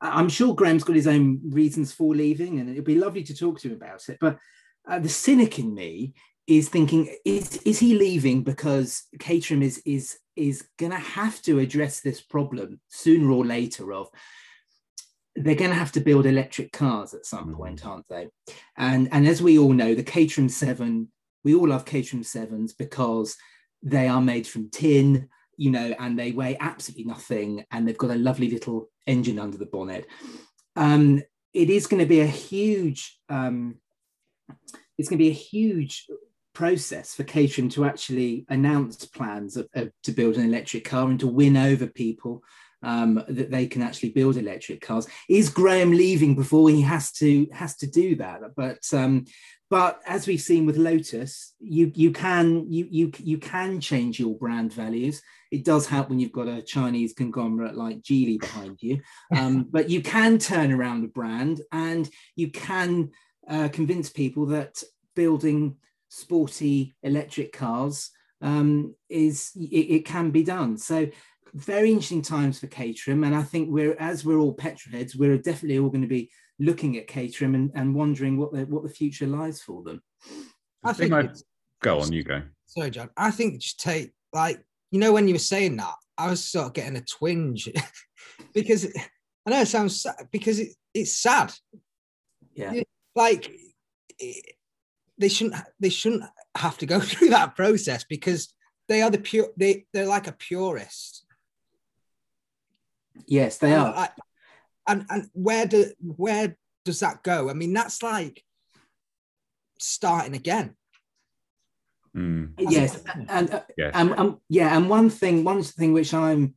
I'm sure Graham's got his own reasons for leaving, and it'd be lovely to talk to him about it. But uh, the cynic in me is thinking: is is he leaving because Caterham is is is going to have to address this problem sooner or later? Of they're going to have to build electric cars at some mm. point, aren't they? And and as we all know, the Caterham Seven, we all love Caterham Sevens because they are made from tin, you know, and they weigh absolutely nothing, and they've got a lovely little engine under the bonnet. Um, it is going to be a huge, um, it's going to be a huge process for Caterham to actually announce plans of, of, to build an electric car and to win over people um, that they can actually build electric cars. Is Graham leaving before he has to has to do that? But um, but as we've seen with Lotus, you you can you you you can change your brand values. It does help when you've got a Chinese conglomerate like Geely behind you, um, but you can turn around a brand and you can uh, convince people that building sporty electric cars um, is it, it, can be done. So very interesting times for Caterham, and I think we're as we're all petrolheads, we're definitely all going to be looking at Caterham and, and wondering what the what the future lies for them. I, think, think go on, you go. Sorry, Jon. I think just take like you know when you were saying that, I was sort of getting a twinge because I know it sounds sad because it, it's sad. Yeah, like it, they shouldn't they shouldn't have to go through that process because they are the pure they they're like a purist. Yes, they are. I, and and where do where does that go? I mean, that's like starting again. Mm. Yes, and uh, Yes. um, yeah, and one thing, one thing which I'm,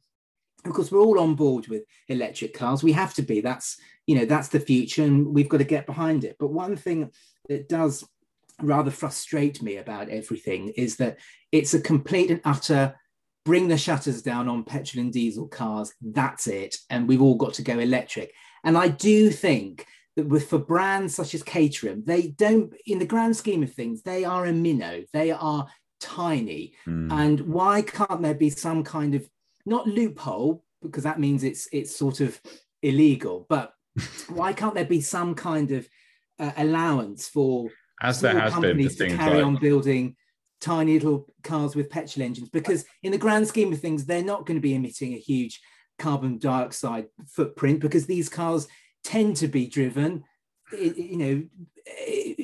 of course, we're all on board with electric cars. We have to be. That's you know that's the future, and we've got to get behind it. But one thing that does rather frustrate me about everything is that it's a complete and utter bring the shutters down on petrol and diesel cars. That's it, and we've all got to go electric. And I do think that with for brands such as Caterham, they don't, in the grand scheme of things, they are a minnow. They are tiny. Mm. And why can't there be some kind of not loophole because that means it's it's sort of illegal, but why can't there be some kind of uh, allowance for As there has been to carry like on building tiny little cars with petrol engines? Because in the grand scheme of things, they're not going to be emitting a huge carbon dioxide footprint because these cars tend to be driven, you know,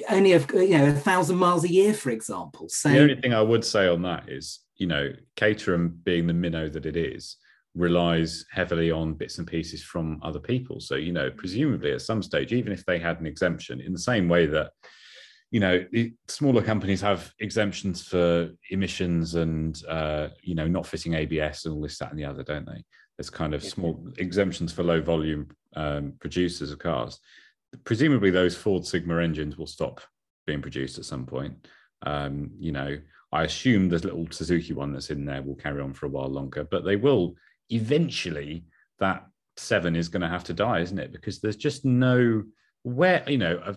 only a, you know a thousand miles a year, for example. So the only thing I would say on that is, you know, Caterham being the minnow that it is, relies heavily on bits and pieces from other people. So, you know, presumably at some stage, even if they had an exemption, in the same way that, you know, the smaller companies have exemptions for emissions and, uh, you know, not fitting ABS and all this, that, and the other, don't they? There's kind of small exemptions for low volume um, producers of cars. Presumably, those Ford Sigma engines will stop being produced at some point. Um, you know, I assume the little Suzuki one that's in there will carry on for a while longer, but they will eventually. That seven is going to have to die, isn't it? Because there's just no where you know,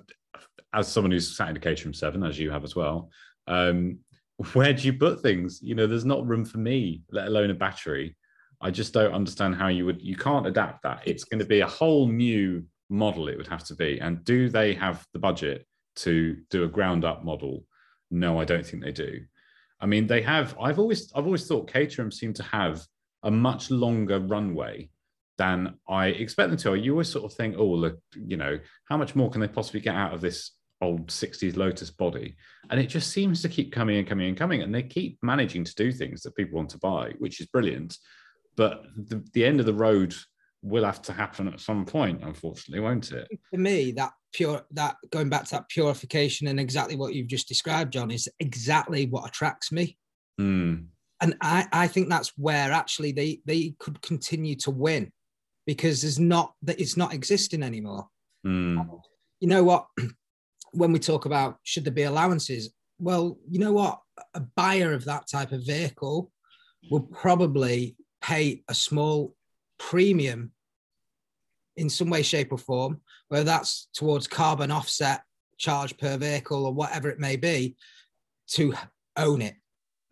as someone who's sat in a Caterham seven, as you have as well. Um, where do you put things? You know, there's not room for me, let alone a battery. I just don't understand how you would. You can't adapt that. It's going to be a whole new model. It would have to be. And do they have the budget to do a ground up model? No, I don't think they do. I mean, they have. I've always, I've always thought Caterham seem to have a much longer runway than I expect them to. You always sort of think, oh, look, you know, how much more can they possibly get out of this old 60s Lotus body? And it just seems to keep coming and coming and coming. And they keep managing to do things that people want to buy, which is brilliant. But the, the end of the road will have to happen at some point, unfortunately, won't it? For me, that pure that going back to that purification and exactly what you've just described, Jon, is exactly what attracts me. Mm, and I, I think that's where actually they they could continue to win because there's not that it's not existing anymore mm, you know what when we talk about should there be allowances well you know what a buyer of that type of vehicle will probably pay a small premium in some way shape or form whether that's towards carbon offset charge per vehicle or whatever it may be to own it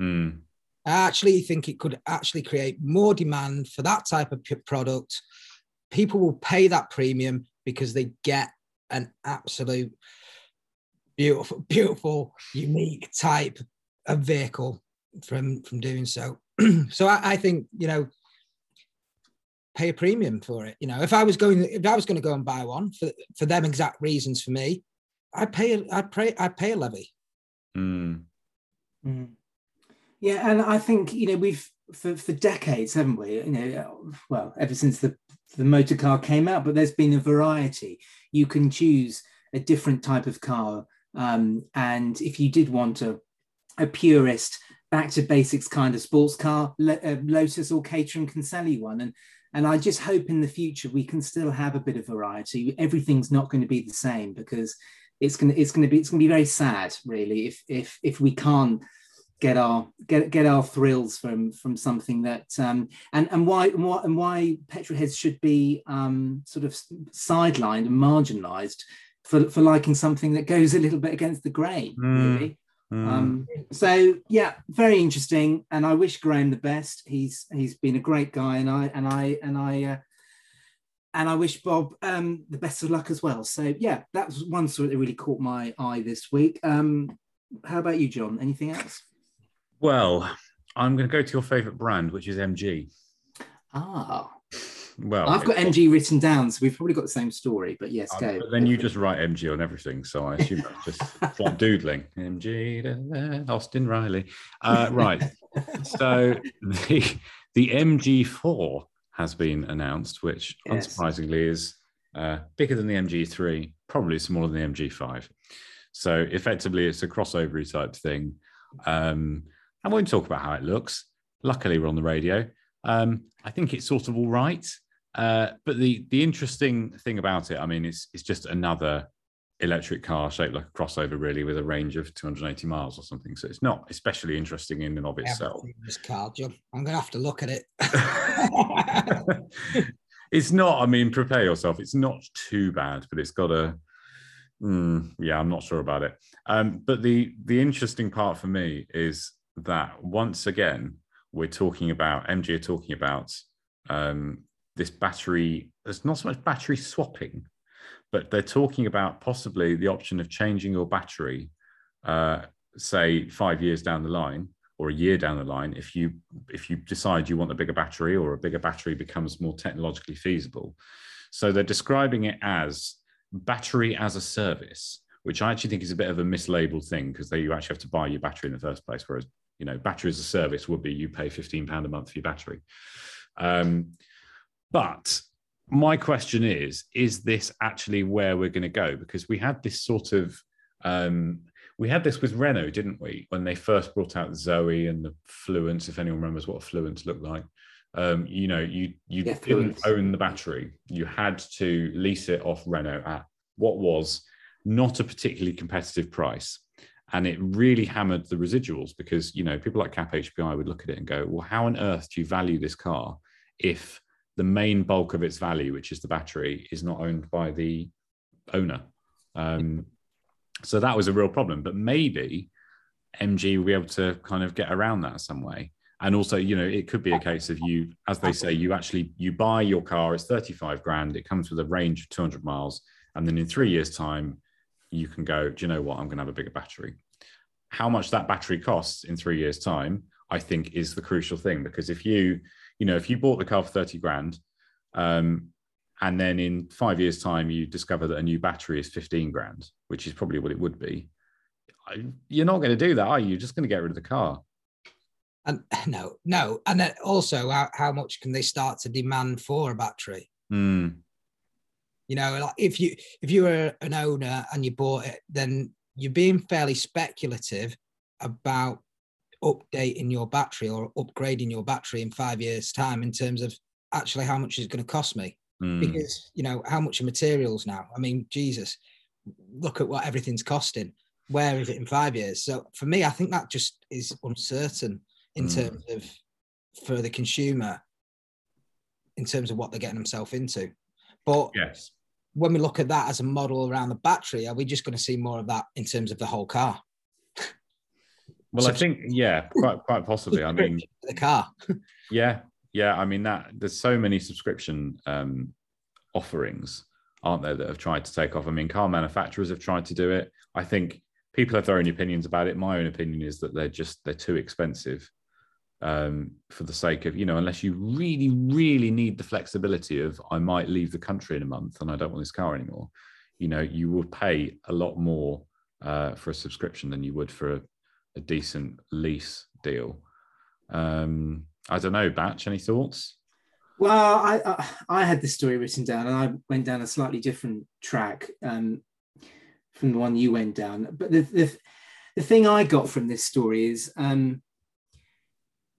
mm. I actually think it could actually create more demand for that type of product. People will pay that premium because they get an absolute beautiful, beautiful, unique type of vehicle from from doing so. so I, I think you know, pay a premium for it. You know, if I was going, if I was going to go and buy one for for them exact reasons for me, I'd pay, I'd pay, I'd pay a levy. Mm. Mm. Yeah, and I think you know we've for, for decades, haven't we? You know, well, ever since the the motor car came out, but there's been a variety. You can choose a different type of car, um, and if you did want a a purist, back to basics kind of sports car, uh, Lotus or Caterham can sell you one, and and I just hope in the future we can still have a bit of variety. Everything's not going to be the same because it's going to it's going to be it's going to be very sad, really, if if if we can't get our get get our thrills from from something that um and and why and why and why petrol heads should be um sort of sidelined and marginalized for for liking something that goes a little bit against the grain Mm. really Mm. um so yeah very interesting and i wish graham the best he's he's been a great guy and i and i and i uh, and I wish Bob um, the best of luck as well. So yeah, that was one sort that really caught my eye this week. Um, how about you, Jon? Anything else? Well, I'm going to go to your favorite brand, which is MG. Ah, Well, I've got MG written down, so we've probably got the same story. But yes, go. but then you just write MG on everything, so I assume that's just like doodling. MG, da, da, Austin Riley. Uh, right. so the the MG4 has been announced, which Yes. unsurprisingly is uh, bigger than the MG3, probably smaller than the MG5. So effectively, it's a crossover type thing. Um, I won't talk about how it looks. Luckily, we're on the radio. Um, I think it's sort of all right. Uh, but the the interesting thing about it, I mean, it's it's just another electric car shaped like a crossover, really, with a range of 280 miles or something. So it's not especially interesting in and of itself. This car, Jon. I'm going to have to look at it. it's not. I mean, prepare yourself. It's not too bad, but it's got a. Mm, yeah, I'm not sure about it. Um, but the the interesting part for me is that once again we're talking about MG are talking about um, this battery. There's not so much battery swapping, but they're talking about possibly the option of changing your battery, uh, say five years down the line or a year down the line, if you if you decide you want a bigger battery or a bigger battery becomes more technologically feasible. So they're describing it as battery as a service, which I actually think is a bit of a mislabeled thing because you actually have to buy your battery in the first place, whereas you know battery as a service would be you pay 15 pound a month for your battery um, but my question is is this actually where we're going to go because we had this sort of um, we had this with Renault, didn't we? When they first brought out Zoe and the Fluence, if anyone remembers what a Fluence looked like. Um, you know, you you Yeah, didn't Fluence. own the battery. You had to lease it off Renault at what was not a particularly competitive price. And it really hammered the residuals because, you know, people like Cap HPI would look at it and go, well, how on earth do you value this car if the main bulk of its value, which is the battery, is not owned by the owner? Um, so that was a real problem. But maybe MG will be able to kind of get around that some way. And also, you know, it could be a case of you, as they say, you actually you buy your car, it's 35 grand, it comes with a range of 200 miles, and then in three years' time, you can go, do you know what? I'm going to have a bigger battery. How much that battery costs in three years' time, I think, is the crucial thing. Because if you, you know, if you bought the car for 30 grand, um, and then in five years' time you discover that a new battery is 15 grand, which is probably what it would be, you're not going to do that, are you? You're just going to get rid of the car. And no, no. And then also, how, how much can they start to demand for a battery? Hmm. You know, like if you if you were an owner and you bought it, then you're being fairly speculative about updating your battery or upgrading your battery in five years' time in terms of actually how much is going to cost me. Hmm. Because you know how much are materials now? I mean, Jesus, look at what everything's costing. Where is it in five years? So for me, I think that just is uncertain in Mm. terms of for the consumer, in terms of what they're getting themselves into. But Yes. When we look at that as a model around the battery, are we just going to see more of that in terms of the whole car? Well, I think, yeah, quite quite possibly. I mean, the car. Yeah, yeah. I mean that there's so many subscription um, offerings, aren't there, that have tried to take off. I mean, car manufacturers have tried to do it. I think people have their own opinions about it. My own opinion is that they're just they're too expensive um, for the sake of you know, unless you really, really need the flexibility of I might leave the country in a month and I don't want this car anymore. You know, you will pay a lot more uh, for a subscription than you would for a, a decent lease deal. Um, I don't know, Batch. Any thoughts? Well, I, I I had this story written down, and I went down a slightly different track um, from the one you went down. But the the, the thing I got from this story is um,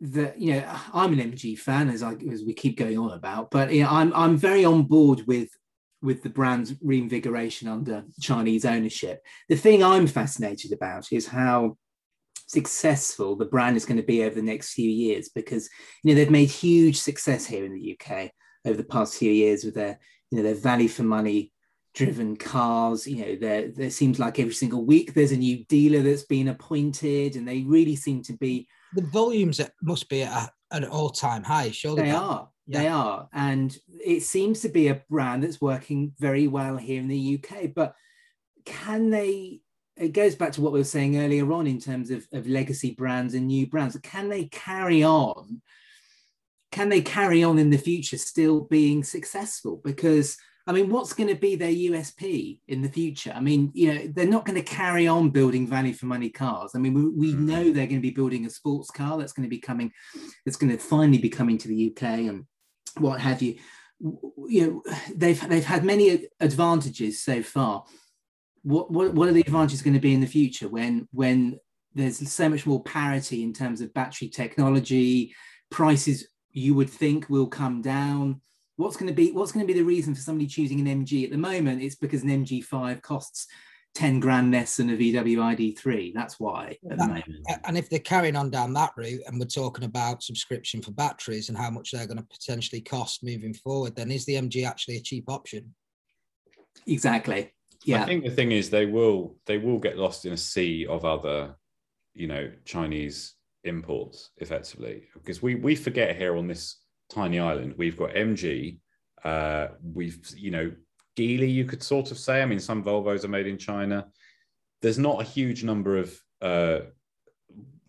that you know I'm an MG fan, as I as we keep going on about, but you know, I'm I'm very on board with with the brand's reinvigoration under Chinese ownership. The thing I'm fascinated about is how successful the brand is going to be over the next few years because you know they've made huge success here in the UK over the past few years with their you know their value for money driven cars you know there there seems like every single week there's a new dealer that's been appointed and they really seem to be The volumes must be at an all-time high. Surely they that- are. They are. And it seems to be a brand that's working very well here in the UK but can they it goes back to what we were saying earlier on in terms of, of legacy brands and new brands can they carry on can they carry on in the future still being successful? Because i mean what's going to be their usp in the future i mean you know they're not going to carry on building value for money cars i mean we, we Mhm. know they're going to be building a sports car that's going to be coming that's going to finally be coming to the uk and what have you you know they've they've had many advantages so far. What what what are the advantages going to be in the future when when there's so much more parity in terms of battery technology, prices you would think will come down. What's going to be what's going to be the reason for somebody choosing an MG at the moment? It's because an MG5 costs 10 grand less than a VW ID3. That's why at the moment. And if they're carrying on down that route and we're talking about subscription for batteries and how much they're going to potentially cost moving forward, then is the MG actually a cheap option? Exactly. Yeah. I think the thing is they will they will get lost in a sea of other, you know, Chinese imports effectively because we we forget here on this tiny island we've got MG, uh, we've you know Geely, you could sort of say. I mean, some Volvos are made in China. There's not a huge number of uh,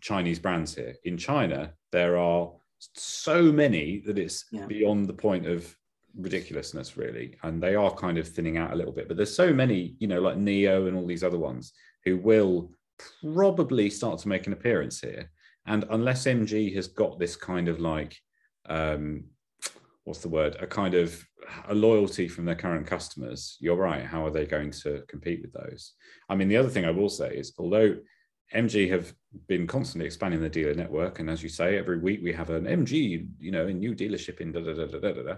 Chinese brands here. In China, there are so many that it's yeah. beyond the point of ridiculousness, really. And they are kind of thinning out a little bit. But there's so many, you know, like NIO and all these other ones who will probably start to make an appearance here. And unless MG has got this kind of like, um, what's the word, a kind of a loyalty from their current customers, you're right. How are they going to compete with those? I mean, the other thing I will say is, although MG have been constantly expanding the dealer network, and as you say, every week we have an MG, you know, a new dealership in da da da da da da.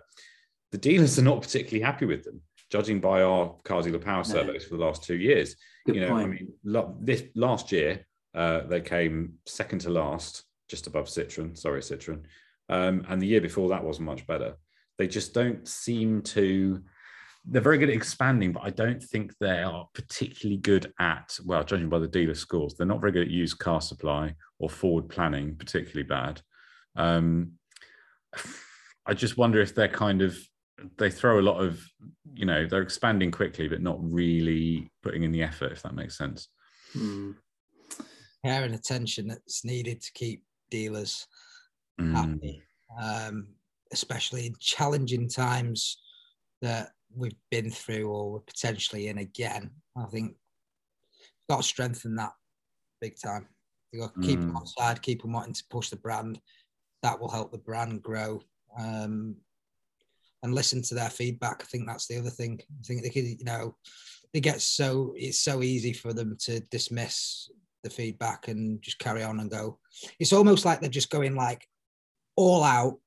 The dealers are not particularly happy with them, judging by our car dealer power no. surveys for the last two years. Good you know, point. I mean, lo- this last year uh, they came second to last, just above Citroen. Sorry, Citroen. Um, and the year before that wasn't much better. They just don't seem to. They're very good at expanding, but I don't think they are particularly good at, well, judging by the dealer scores, they're not very good at used car supply or forward planning, particularly bad. Um, I just wonder if they're kind of they throw a lot of you know they're expanding quickly but not really putting in the effort if that makes sense mm. care and attention that's needed to keep dealers mm. happy um, especially in challenging times that we've been through or we're potentially in again. I think got to strengthen that big time. You got to keep mm. them on side, keep them wanting to push the brand. That will help the brand grow. Um, and listen to their feedback. I think that's the other thing. I think they could, you know, they get so it's so easy for them to dismiss the feedback and just carry on and go. It's almost like they're just going like all out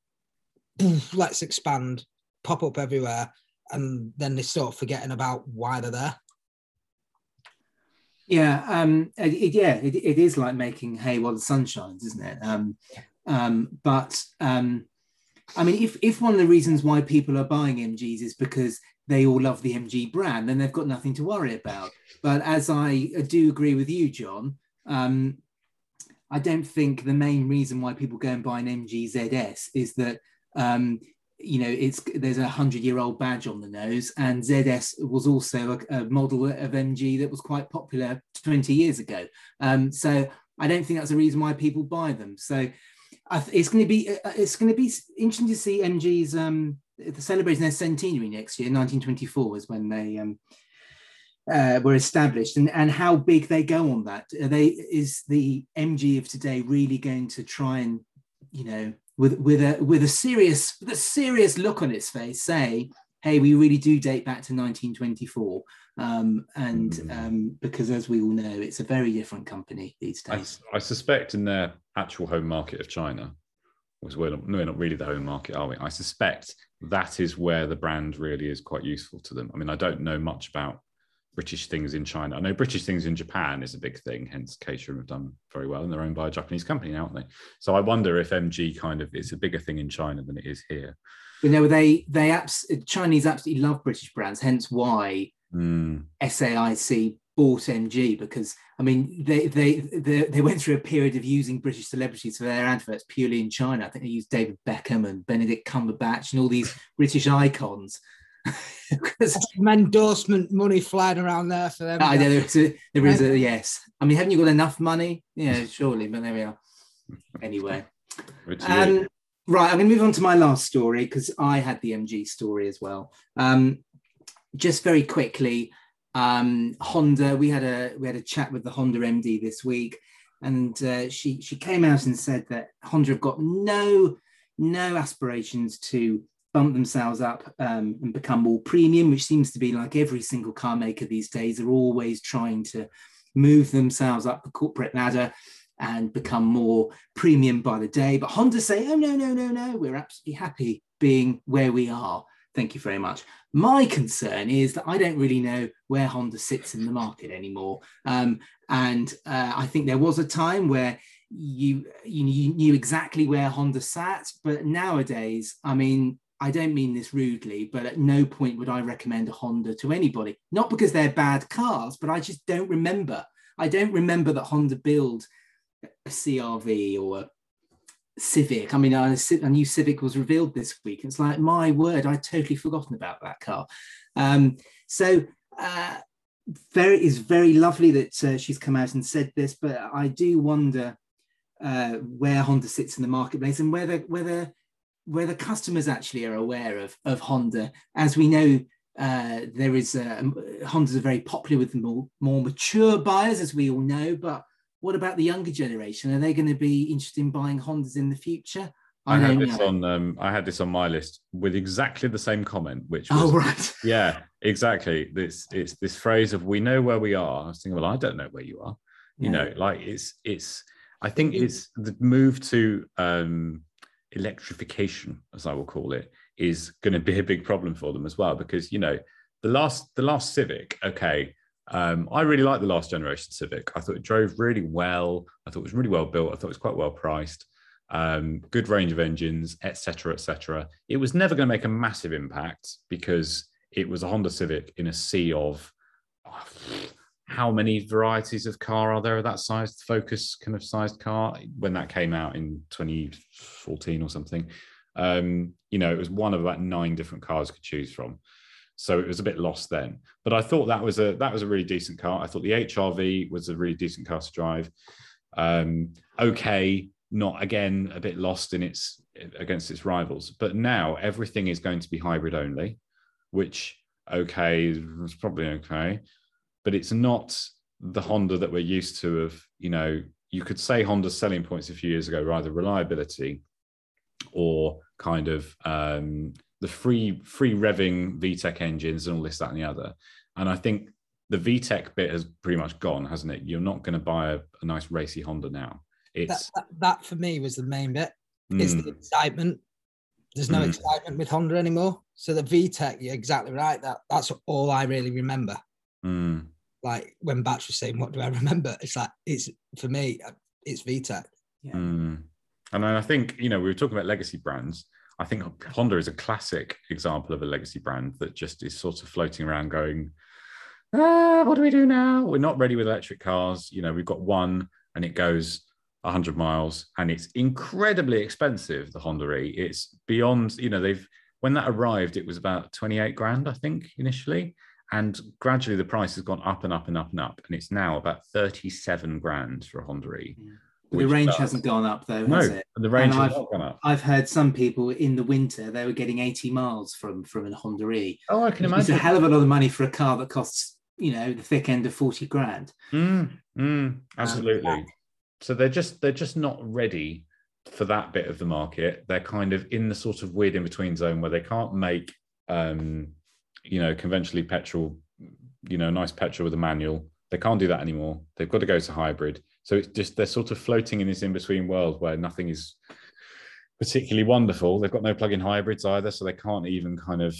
let's expand, pop up everywhere, and then they start forgetting about why they're there. Yeah, um, it, yeah, it, it is like making hay while the sun shines, isn't it? Um, um, but um, I mean, if if one of the reasons why people are buying MGs is because they all love the MG brand, then they've got nothing to worry about. But as I do agree with you, Jon, um, I don't think the main reason why people go and buy an MG ZS is that um, you know, it's there's a hundred year old badge on the nose, and ZS was also a, a, model of MG that was quite popular 20 years ago. Um, so I don't think that's a reason why people buy them. So it's going to be uh, it's going to be interesting to see MG's um, the celebrating their centenary next year. 1924 was when they um, uh, were established, and and how big they go on that. Are they is the MG of today really going to try and you know with with a with a serious with a serious look on its face say hey we really do date back to 1924 um, and hmm. um, because as we all know it's a very different company these days I, I suspect in their actual home market of china was we're not, no, we're not really the home market are we i suspect that is where the brand really is quite useful to them i mean i don't know much about British things in China. I know British things in Japan is a big thing, hence Caterham have done very well and they're owned by a Japanese company now, aren't they? So I wonder if MG kind of is a bigger thing in China than it is here. You know, they they abs- Chinese absolutely love British brands, hence why mm. SAIC bought MG because I mean they, they they they went through a period of using British celebrities for their adverts purely in China. I think they used David Beckham and Benedict Cumberbatch and all these British icons some endorsement money flying around there for them. I know there is, a, there is a yes. I mean, haven't you got enough money? Yeah, surely, but there we are. Anyway, um, right. I'm going to move on to my last story because I had the MG story as well. Um, just very quickly, um, Honda. We had a we had a chat with the Honda MD this week, and uh, she she came out and said that Honda have got no no aspirations to bump themselves up um, and become more premium, which seems to be like every single car maker these days are always trying to move themselves up the corporate ladder and become more premium by the day. But Honda say, oh, no, no, no, no, we're absolutely happy being where we are. Thank you very much. My concern is that I don't really know where Honda sits in the market anymore. Um, and uh, I think there was a time where you, you knew exactly where Honda sat, but nowadays, I mean, I don't mean this rudely, but at no point would I recommend a Honda to anybody. Not because they're bad cars, but I just don't remember. I don't remember that Honda build a CRV or a Civic. I mean, a, new Civic was revealed this week. It's like, my word, I'd totally forgotten about that car. Um, so, uh, very is very lovely that uh, she's come out and said this, but I do wonder uh, where Honda sits in the marketplace and whether whether whether customers actually are aware of of Honda. As we know, uh, there is a, Hondas are very popular with more more mature buyers, as we all know. But what about the younger generation? Are they going to be interested in buying Hondas in the future? I, I had this know. on. Um, I had this on my list with exactly the same comment, which was, oh right, yeah, exactly. This it's this phrase of "we know where we are." I was thinking, well, I don't know where you are. You yeah. know, like it's it's. I think it's the move to um, electrification, as I will call it, is going to be a big problem for them as well. Because you know, the last the last Civic, okay, um, I really like the last generation Civic. I thought it drove really well. I thought it was really well built. I thought it was quite well priced. Um, good range of engines, etc., etc. It was never going to make a massive impact because it was a Honda Civic in a sea of oh, how many varieties of car are there of that size Focus kind of sized car when that came out in 2014 or something. Um, you know, it was one of about nine different cars could choose from so it was a bit lost then. But I thought that was a that was a really decent car. I thought the HRV was a really decent car to drive. Um, okay, not again a bit lost in its against its rivals. But now everything is going to be hybrid only, which okay is probably okay, but it's not the Honda that we're used to. Of you know, you could say Honda's selling points a few years ago were either reliability or kind of um, the free free revving VTEC engines and all this, that, and the other. And I think the VTEC bit has pretty much gone, hasn't it? You're not going to buy a, a, nice racy Honda now. It's that, that, that, for me was the main bit. Mm. Is the excitement. There's no mm. excitement with Honda anymore. So the VTEC, you're exactly right. That that's all I really remember. Mm. Like when Batch was saying, "What do I remember?" It's like it's for me, it's VTEC. Yeah. Mm. And I think you know we were talking about legacy brands. I think Honda is a classic example of a legacy brand that just is sort of floating around going, ah, what do we do now? We're not ready with electric cars. You know, we've got one and it goes 100 miles and it's incredibly expensive, the Honda E. It's beyond, you know, they've, when that arrived, it was about 28 grand, I think, initially. And gradually the price has gone up and up and up and up. And it's now about 37 grand for a Honda E. Yeah the range does. hasn't gone up though, no, it? The range has not gone up. I've heard some people in the winter they were getting 80 miles from from a Honda E. Oh, I can imagine. It's a hell of a lot of money for a car that costs, you know, the thick end of 40 grand. Mm, mm, absolutely. Um, so they're just they're just not ready for that bit of the market. They're kind of in the sort of weird in between zone where they can't make um, you know, conventionally petrol, you know, nice petrol with a manual. They can't do that anymore. They've got to go to hybrid so it's just they're sort of floating in this in between world where nothing is particularly wonderful. They've got no plug-in hybrids either, so they can't even kind of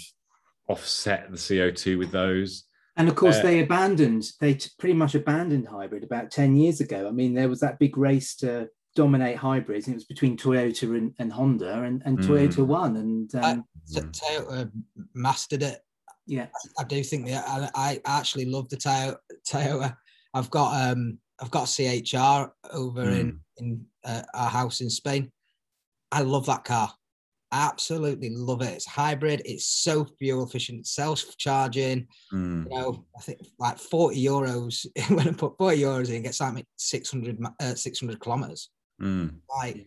offset the CO2 with those. And of course, uh, they abandoned, they t- pretty much abandoned hybrid about 10 years ago. I mean, there was that big race to dominate hybrids, and it was between Toyota and, and Honda, and, and mm. Toyota won. And um, uh, Toyota mastered it. Yeah. I, I do think that I, I, actually love the Toyota. Toyota. I've got um I've got a CHR over mm. in hmm. in uh, our house in Spain. I love that car. Absolutely love it. It's hybrid. It's so fuel efficient. Self charging. Mm. You know, I think like forty euros when I put forty euros in, gets like 600, uh, 600 kilometers. Mm. Like,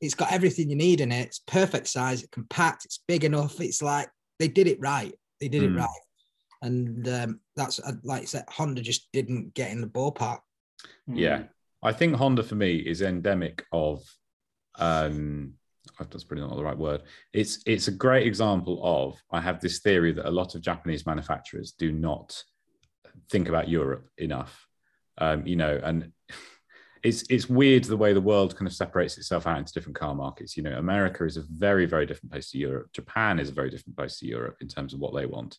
it's got everything you need in it. It's perfect size. It's compact. It's big enough. It's like they did it right. They did it hmm. right. And um, that's uh, like I said, Honda just didn't get in the ballpark. Yeah. Hmm. I think Honda for me is endemic of um that's probably not the right word. It's it's a great example of I have this theory that a lot of Japanese manufacturers do not think about Europe enough. Um, you know, and it's it's weird the way the world kind of separates itself out into different car markets. You know, America is a very very different place to Europe. Japan is a very different place to Europe in terms of what they want,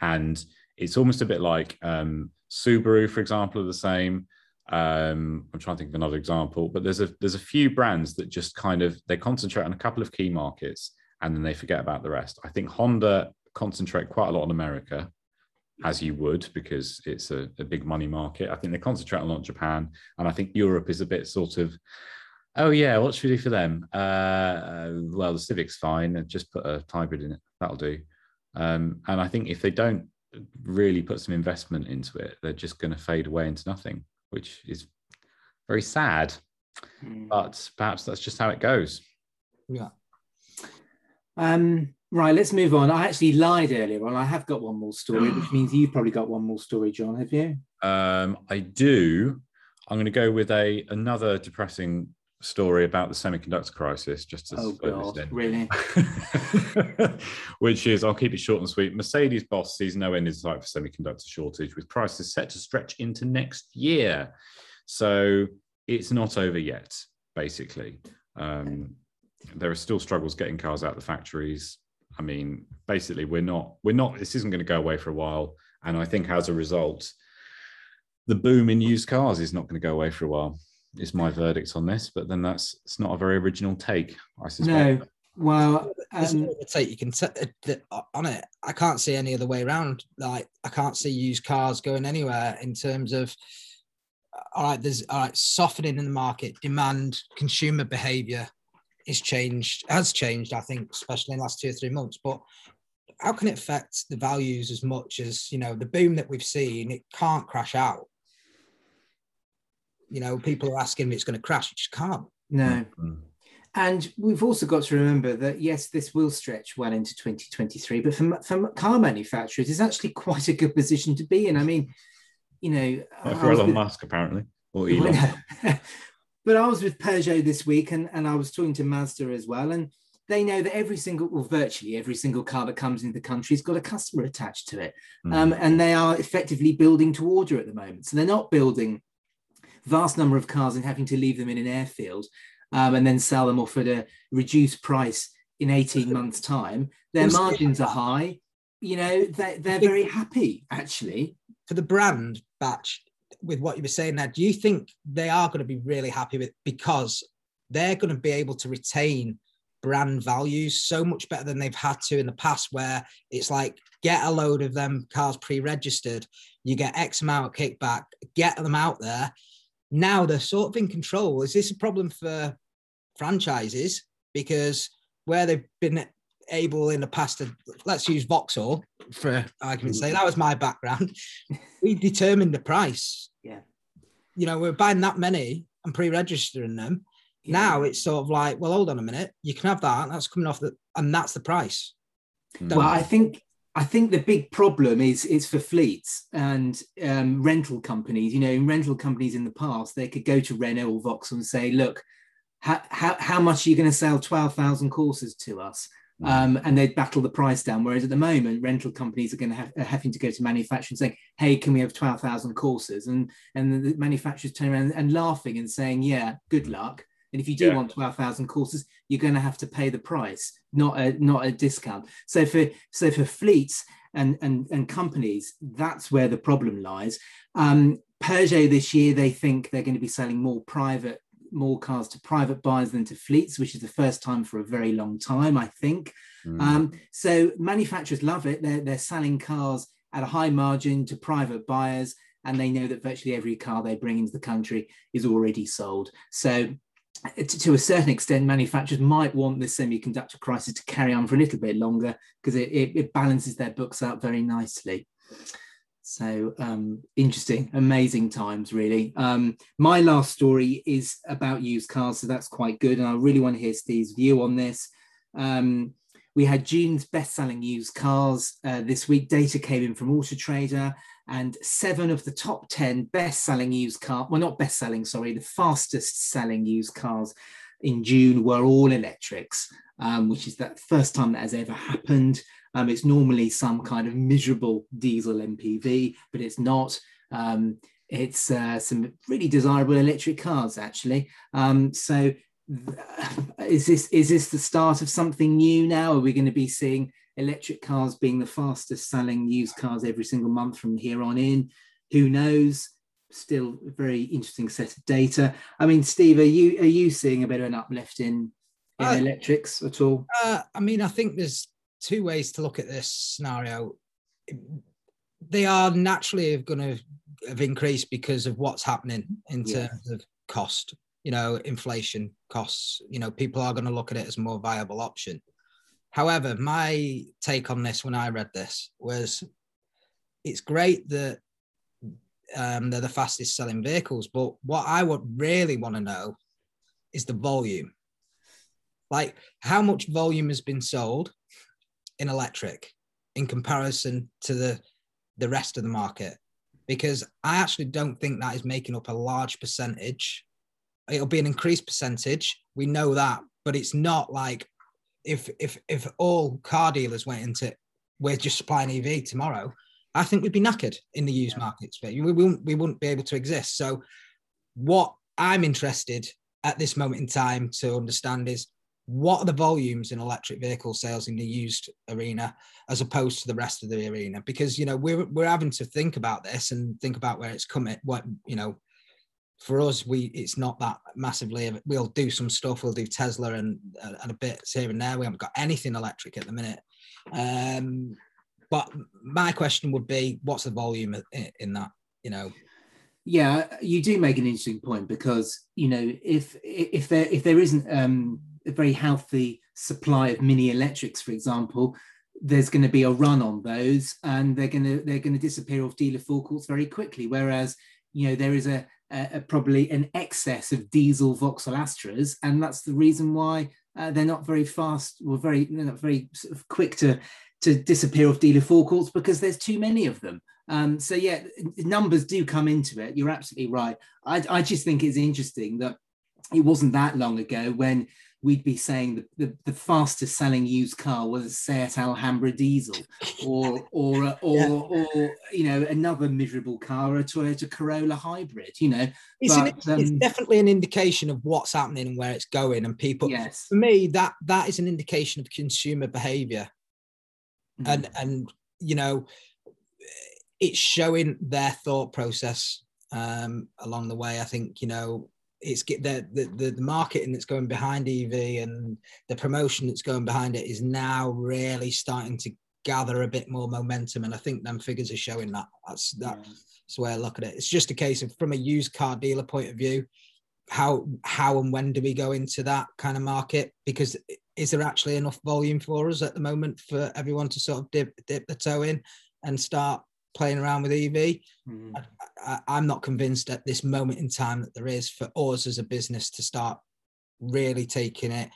and it's almost a bit like um, Subaru, for example, are the same. Um, I'm trying to think of another example, but there's a there's a few brands that just kind of they concentrate on a couple of key markets and then they forget about the rest. I think Honda concentrate quite a lot on America, as you would because it's a, a big money market. I think they concentrate a lot on Japan, and I think Europe is a bit sort of Oh yeah, what should we do for them? Uh, well, the Civic's fine. Just put a hybrid in it. That'll do. Um, and I think if they don't really put some investment into it, they're just going to fade away into nothing which is very sad. Mm. But perhaps that's just how it goes. Yeah. Um, right, let's move on. I actually lied earlier on. I have got one more story, which means you've probably got one more story, Jon. Have you? Um, I do. I'm going to go with a another depressing story about the semiconductor crisis, just to oh God, really? Which is, I'll keep it short and sweet. Mercedes boss sees no end in sight for semiconductor shortage, with prices set to stretch into next year. So it's not over yet, basically. Um, there are still struggles getting cars out of the factories. I mean, basically, we're not, we're not, this isn't going to go away for a while. And I think as a result, the boom in used cars is not going to go away for a while is my verdict on this. But then that's it's not a very original take. I suspect. No. Well, um, take you can t- uh, on it. I can't see any other way around. Like I can't see used cars going anywhere in terms of. Uh, all right, there's all right softening in the market. Demand, consumer behaviour is changed, has changed. I think, especially in the last two or three months. But how can it affect the values as much as you know the boom that we've seen? It can't crash out you know, people are asking me it's going to crash. It just can't. No. Mm-hmm. And we've also got to remember that yes, this will stretch well into 2023, but for, for car manufacturers, it's actually quite a good position to be in. I mean, you know, well, for Elon with, Musk apparently, or Elon. But I was with Peugeot this week, and, and I was talking to Mazda as well, and they know that every single, well, virtually every single car that comes into the country has got a customer attached to it, mm. um, and they are effectively building to order at the moment. So they're not building vast number of cars and having to leave them in an airfield um, and then sell them off at a reduced price in 18 months' time. Their margins are high. You know, they're, they're very happy actually. For the brand batch, with what you were saying there, do you think they are going to be really happy with because they're going to be able to retain brand values so much better than they've had to in the past, where it's like get a load of them cars pre-registered, you get X amount of kickback, get them out there, now they're sort of in control. Is this a problem for franchises? Because where they've been able in the past to let's use Vauxhall for argument's sake, that was my background. we determined the price. Yeah. You know, we're buying that many and pre-registering them. Yeah. Now it's sort of like, well, hold on a minute, you can have that. That's coming off the and that's the price. Well, I think I think the big problem is is for fleets and um, rental companies. You know, in rental companies in the past, they could go to Renault or Vauxhall and say, "Look, how, how, how much are you going to sell twelve thousand courses to us?" Um, and they'd battle the price down. Whereas at the moment, rental companies are going to have are having to go to manufacturers saying, "Hey, can we have twelve thousand courses?" And and the manufacturers turn around and laughing and saying, "Yeah, good luck." And if you do yeah. want 12,000 courses, you're going to have to pay the price, not a not a discount. So for so for fleets and and, and companies, that's where the problem lies. Um, Peugeot this year, they think they're going to be selling more private more cars to private buyers than to fleets, which is the first time for a very long time, I think. Mm. Um, so manufacturers love it. They're, they're selling cars at a high margin to private buyers, and they know that virtually every car they bring into the country is already sold. So to a certain extent, manufacturers might want this semiconductor crisis to carry on for a little bit longer because it, it, it, balances their books out very nicely. So um, interesting, amazing times, really. Um, my last story is about used cars, so that's quite good. And I really want to hear Steve's view on this. Um, we had June's best-selling used cars uh, this week. Data came in from Auto Trader, and seven of the top 10 best selling used car, well, not best selling, sorry, the fastest selling used cars in June were all electrics, um, which is the first time that has ever happened. Um, it's normally some kind of miserable diesel MPV, but it's not. Um, it's uh, some really desirable electric cars, actually. Um, so, is this is this the start of something new now? Are we going to be seeing electric cars being the fastest selling used cars every single month from here on in? Who knows? Still a very interesting set of data. I mean, Steve, are you are you seeing a bit of an uplift in, in uh, electrics at all? Uh, I mean, I think there's two ways to look at this scenario. They are naturally going to have increased because of what's happening in yeah. terms of cost. You know, inflation costs. You know, people are going to look at it as a more viable option. However, my take on this when I read this was, it's great that um, they're the fastest selling vehicles, but what I would really want to know is the volume. Like, how much volume has been sold in electric in comparison to the the rest of the market because I actually don't think that is making up a large percentage. It'll be an increased percentage. We know that, but it's not like if if if all car dealers went into we're just supplying EV tomorrow, I think we'd be knackered in the used yeah. markets. We wouldn't we wouldn't be able to exist. So what I'm interested at this moment in time to understand is what are the volumes in electric vehicle sales in the used arena as opposed to the rest of the arena? Because you know we're we're having to think about this and think about where it's coming what you know for us we it's not that massively we'll do some stuff we'll do tesla and and a bit here and there. We haven't got anything electric at the minute. Um but my question would be what's the volume in, in that you know? Yeah you do make an interesting point because you know if if there if there isn't um a very healthy supply of mini electrics, for example, there's going to be a run on those, and they're going to they're going to disappear off dealer forecourts very quickly. Whereas you know there is a, a, a probably an excess of diesel Vauxhall Astras, and that's the reason why uh, they're not very fast or very they're not very sort of quick to to disappear off dealer forecourts because there's too many of them. Um, so yeah, numbers do come into it. You're absolutely right. I, I just think it's interesting that it wasn't that long ago when we'd be saying the, the, the, fastest selling used car was a Seat Alhambra diesel or or or, yeah. or you know another miserable car a Toyota Corolla hybrid you know it's, but, an, um, it's, definitely an indication of what's happening and where it's going and people yes for me that that is an indication of consumer behavior mm-hmm. and and you know it's showing their thought process um, along the way i think you know it's get the, the the marketing that's going behind EV and the promotion that's going behind it is now really starting to gather a bit more momentum, and I think them figures are showing that. That's that's the way I look at it. It's just a case of from a used car dealer point of view, how how and when do we go into that kind of market? Because is there actually enough volume for us at the moment for everyone to sort of dip dip the toe in and start playing around with EV. Mm-hmm. I, am not convinced at this moment in time that there is for us as a business to start really taking it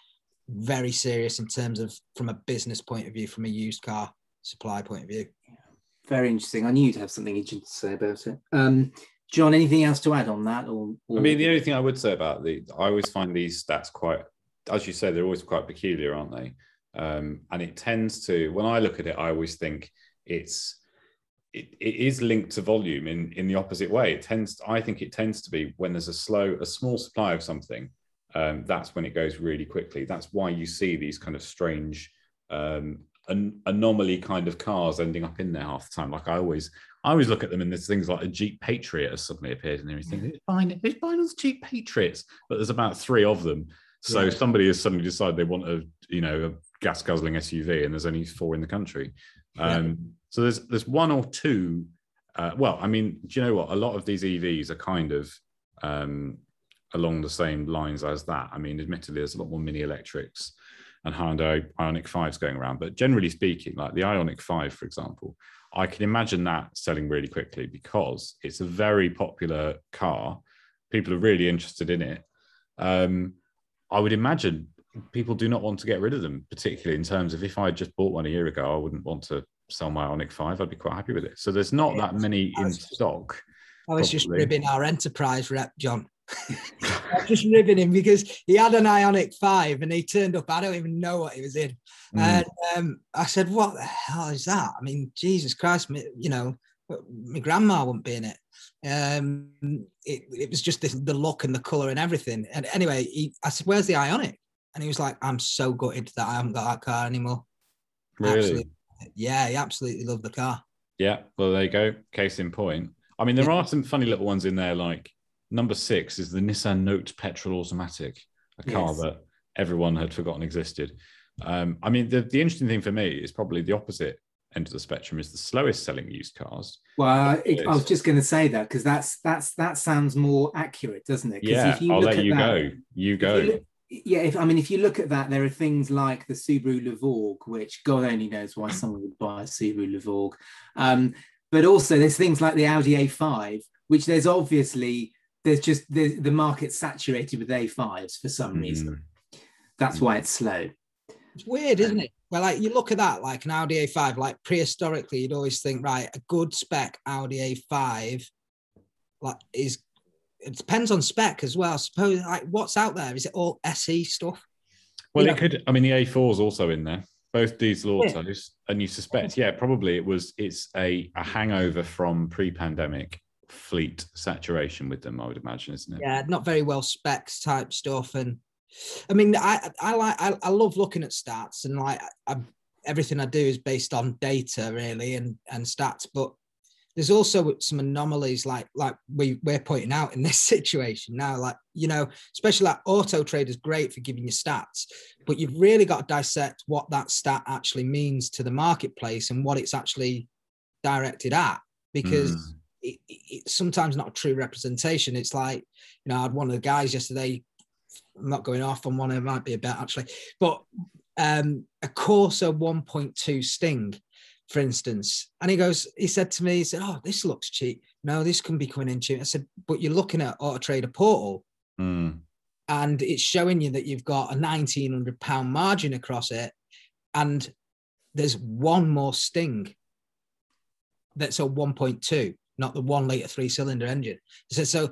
very serious in terms of from a business point of view, from a used car supply point of view. Very interesting. I knew you'd have something interesting to say about it. Um, Jon, anything else to add on that? Or, or, I mean, the only thing I would say about the, I always find these stats quite, as you say, they're always quite peculiar, aren't they? Um, and it tends to, when I look at it, I always think it's it, it is linked to volume in in the opposite way. It tends, to, I think, it tends to be when there's a slow, a small supply of something. Um, that's when it goes really quickly. That's why you see these kind of strange um, an anomaly kind of cars ending up in there half the time. Like I always, I always look at them and there's things like a Jeep Patriot has suddenly appeared and everything. Who's buying, who's buying those Jeep Patriots? But there's about three of them. So yeah. somebody has suddenly decided they want a, you know, a gas guzzling SUV and there's only four in the country. Um, so there's there's one or two. Uh, well, I mean, do you know what? A lot of these EVs are kind of um, along the same lines as that. I mean, admittedly, there's a lot more mini electrics and Hyundai Ioniq 5s going around, but generally speaking, like the Ioniq 5, for example, I can imagine that selling really quickly because it's a very popular car. People are really interested in it. Um, I would imagine people do not want to get rid of them, particularly in terms of if I had just bought one a year ago, I wouldn't want to sell my Ioniq 5. I'd be quite happy with it. So there's not that many in stock. I was just ribbing our enterprise rep, Jon. I was just ribbing him because he had an Ioniq 5 and he turned up. I don't even know what he was in. Mm. And um, I said, What the hell is that? I mean, Jesus Christ, me- you know, my grandma wouldn't be in it. Um, it, it was just the, the look and the color and everything. And anyway, he, I said, Where's the Ioniq? And he was like, I'm so gutted that I haven't got that car anymore. Really? Absolutely. Yeah, he absolutely loved the car. Yeah. Well, there you go. Case in point. I mean, there Yeah. are some funny little ones in there. Like number six is the Nissan Note petrol automatic, a car Yes. that everyone had forgotten existed. Um, I mean, the, the interesting thing for me is probably the opposite end of the spectrum is the slowest selling used cars. Well, I, It I was just going to say that because that's that's that sounds more accurate, doesn't it? Yeah, if you I'll look let at you that- go. You go. you look- yeah, if I mean, if you look at that, there are things like the Subaru Levorg, which God only knows why someone would buy a Subaru Levorg. Um, but also, there's things like the Audi A5, which there's obviously there's just the the market's saturated with A5s for some reason. That's Mm. why it's slow. It's weird, isn't it? Well, like you look at that, like an Audi A5, like prehistorically, you'd always think, right, a good spec Audi A5, like is it depends on spec as well. I suppose like what's out there? Is it all SE stuff? Well, you it could. I mean, the A4 is also in there, both diesel Yeah. and you suspect, yeah, probably it was. It's a, a hangover from pre-pandemic fleet saturation with them. I would imagine, isn't it? Yeah, not very well specs type stuff. And I mean, I I like I, I love looking at stats and like I, everything I do is based on data really and and stats, but there's also some anomalies like like we we're pointing out in this situation now like you know especially like Auto Trader is great for giving you stats but you've really got to dissect what that stat actually means to the marketplace and what it's actually directed at because Mm. it, it- it's sometimes not a true representation. It's like, you know, I had one of the guys yesterday. I'm not going off on one, it might be a bet actually, but um, a Corsa 1.2 Sting, for instance. And he goes, he said to me, he said, Oh, this looks cheap. No, this can be coming in cheap. I said, But you're looking at Auto Trader Portal Mm. and it's showing you that you've got a 1900 pound margin across it and there's one more sting that's a 1.2 not the one liter three cylinder engine so, so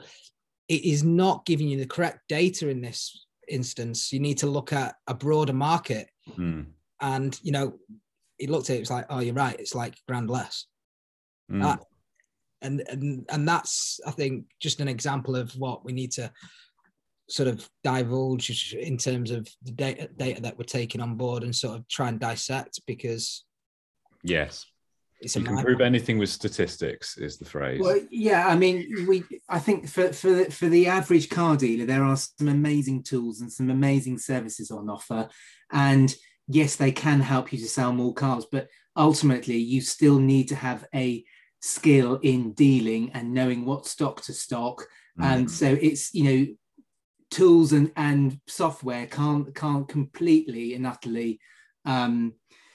it is not giving you the correct data in this instance you need to look at a broader market Mm. and you know he looked at it, it was like oh you're right it's like grand less Mm. Uh, and and and that's i think just an example of what we need to sort of divulge in terms of the data, data that we're taking on board and sort of try and dissect because yes, it's you a can mind- prove anything with statistics. Is the phrase? Well, yeah, I mean, we. I think for for the, for the average car dealer, there are some amazing tools and some amazing services on offer, and yes, they can help you to sell more cars, but ultimately, you still need to have a skill in dealing and knowing what stock to stock, and Mm. so it's you know, tools and and software can't can't completely and utterly um,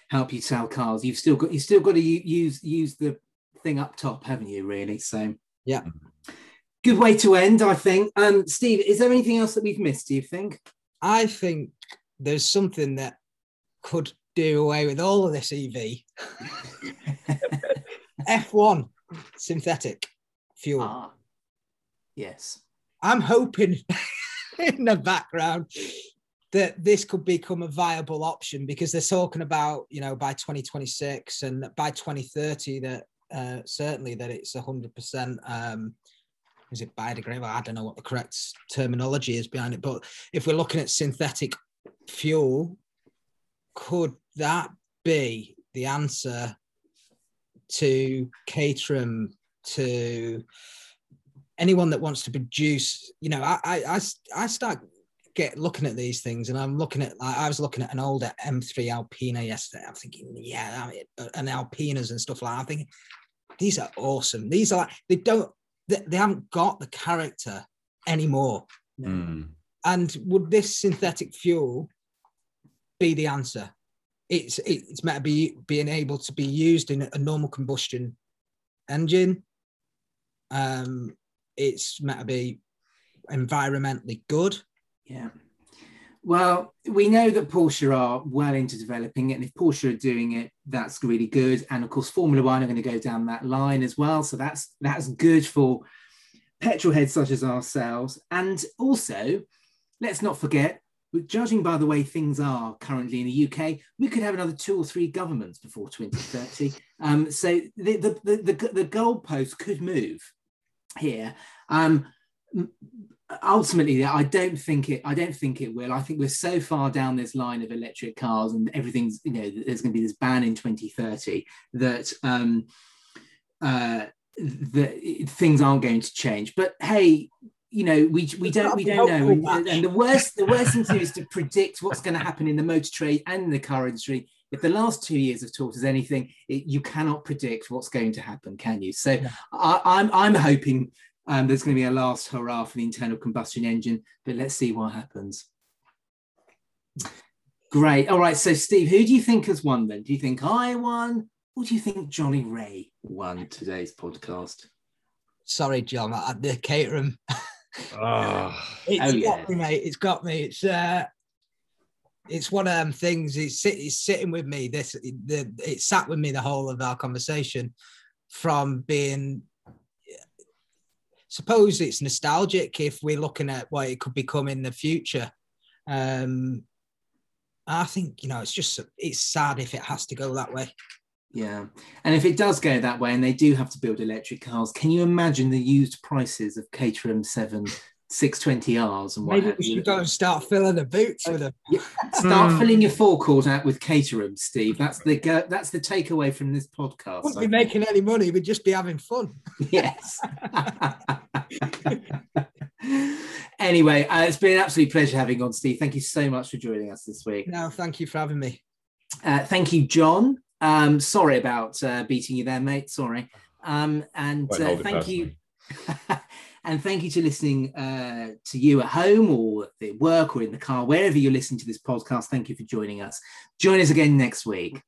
help you sell cars. You've still got you still got to use use the thing up top, haven't you? Really? So Yeah. Good way to end, I think. Um, Steve, is there anything else that we've missed? Do you think? i think there's something that could do away with all of this ev f1 synthetic fuel Ah, yes. I'm hoping in the background that this could become a viable option because they're talking about, you know, by 2026 and by 2030 that uh, certainly that it's 100%. Um, is it biodegradable? I don't know what the correct terminology is behind it, but if we're looking at synthetic fuel, could that be the answer to Caterham, to anyone that wants to produce, you know, I, I, I, I start get looking at these things and I'm looking at, like, I was looking at an older M3 Alpina yesterday. I'm thinking, yeah, I mean, and Alpinas and stuff like that. I'm thinking, these are awesome. These are like, they don't, they, they haven't got the character anymore. Mm. And would this synthetic fuel be the answer? It's it's meant to be being able to be used in a normal combustion engine. Um, it's meant to be environmentally good. Yeah. Well, we know that Porsche are well into developing it, and if Porsche are doing it, that's really good. And of course, Formula One are going to go down that line as well, so that's that's good for petrol heads such as ourselves. And also, let's not forget, judging by the way things are currently in the UK, we could have another two or three governments before 2030. um, so the, the, the, the, the goalpost could move here. Um, ultimately i don't think it i don't think it will i think we're so far down this line of electric cars and everything's you know there's going to be this ban in 2030 that um uh that things aren't going to change but hey you know we we don't we don't know and, and the worst the worst thing to do is to predict what's going to happen in the motor trade and the car industry if the last two years have taught us anything, it, you cannot predict what's going to happen, can you? So yeah. I, I'm, I'm hoping um, there's going to be a last hurrah for the internal combustion engine, but let's see what happens. Great. All right. So, Steve, who do you think has won then? Do you think I won, or do you think Jonny Reay won today's podcast? Sorry, Jon. I, the Caterham. Oh, it's oh, got yeah. me, mate. It's got me. It's uh, it's one of them things. It's, it's sitting with me. This the it sat with me the whole of our conversation, from being suppose it's nostalgic if we're looking at what it could become in the future. Um, I think you know it's just it's sad if it has to go that way. Yeah, and if it does go that way, and they do have to build electric cars, can you imagine the used prices of Caterham Seven 620Rs and what Maybe we should go and start filling the boots with them. Start mm. filling your forecourt out with Caterham, Steve. That's the that's the takeaway from this podcast. We wouldn't be making any money, we'd just be having fun. Yes. anyway, uh, it's been an absolute pleasure having you on, Steve. Thank you so much for joining us this week. No, thank you for having me. Uh, thank you, Jon. Um, sorry about uh, beating you there, mate. Sorry. Um, and uh, thank you. And thank you to listening uh, to you at home or at work or in the car, wherever you're listening to this podcast. Thank you for joining us. Join us again next week.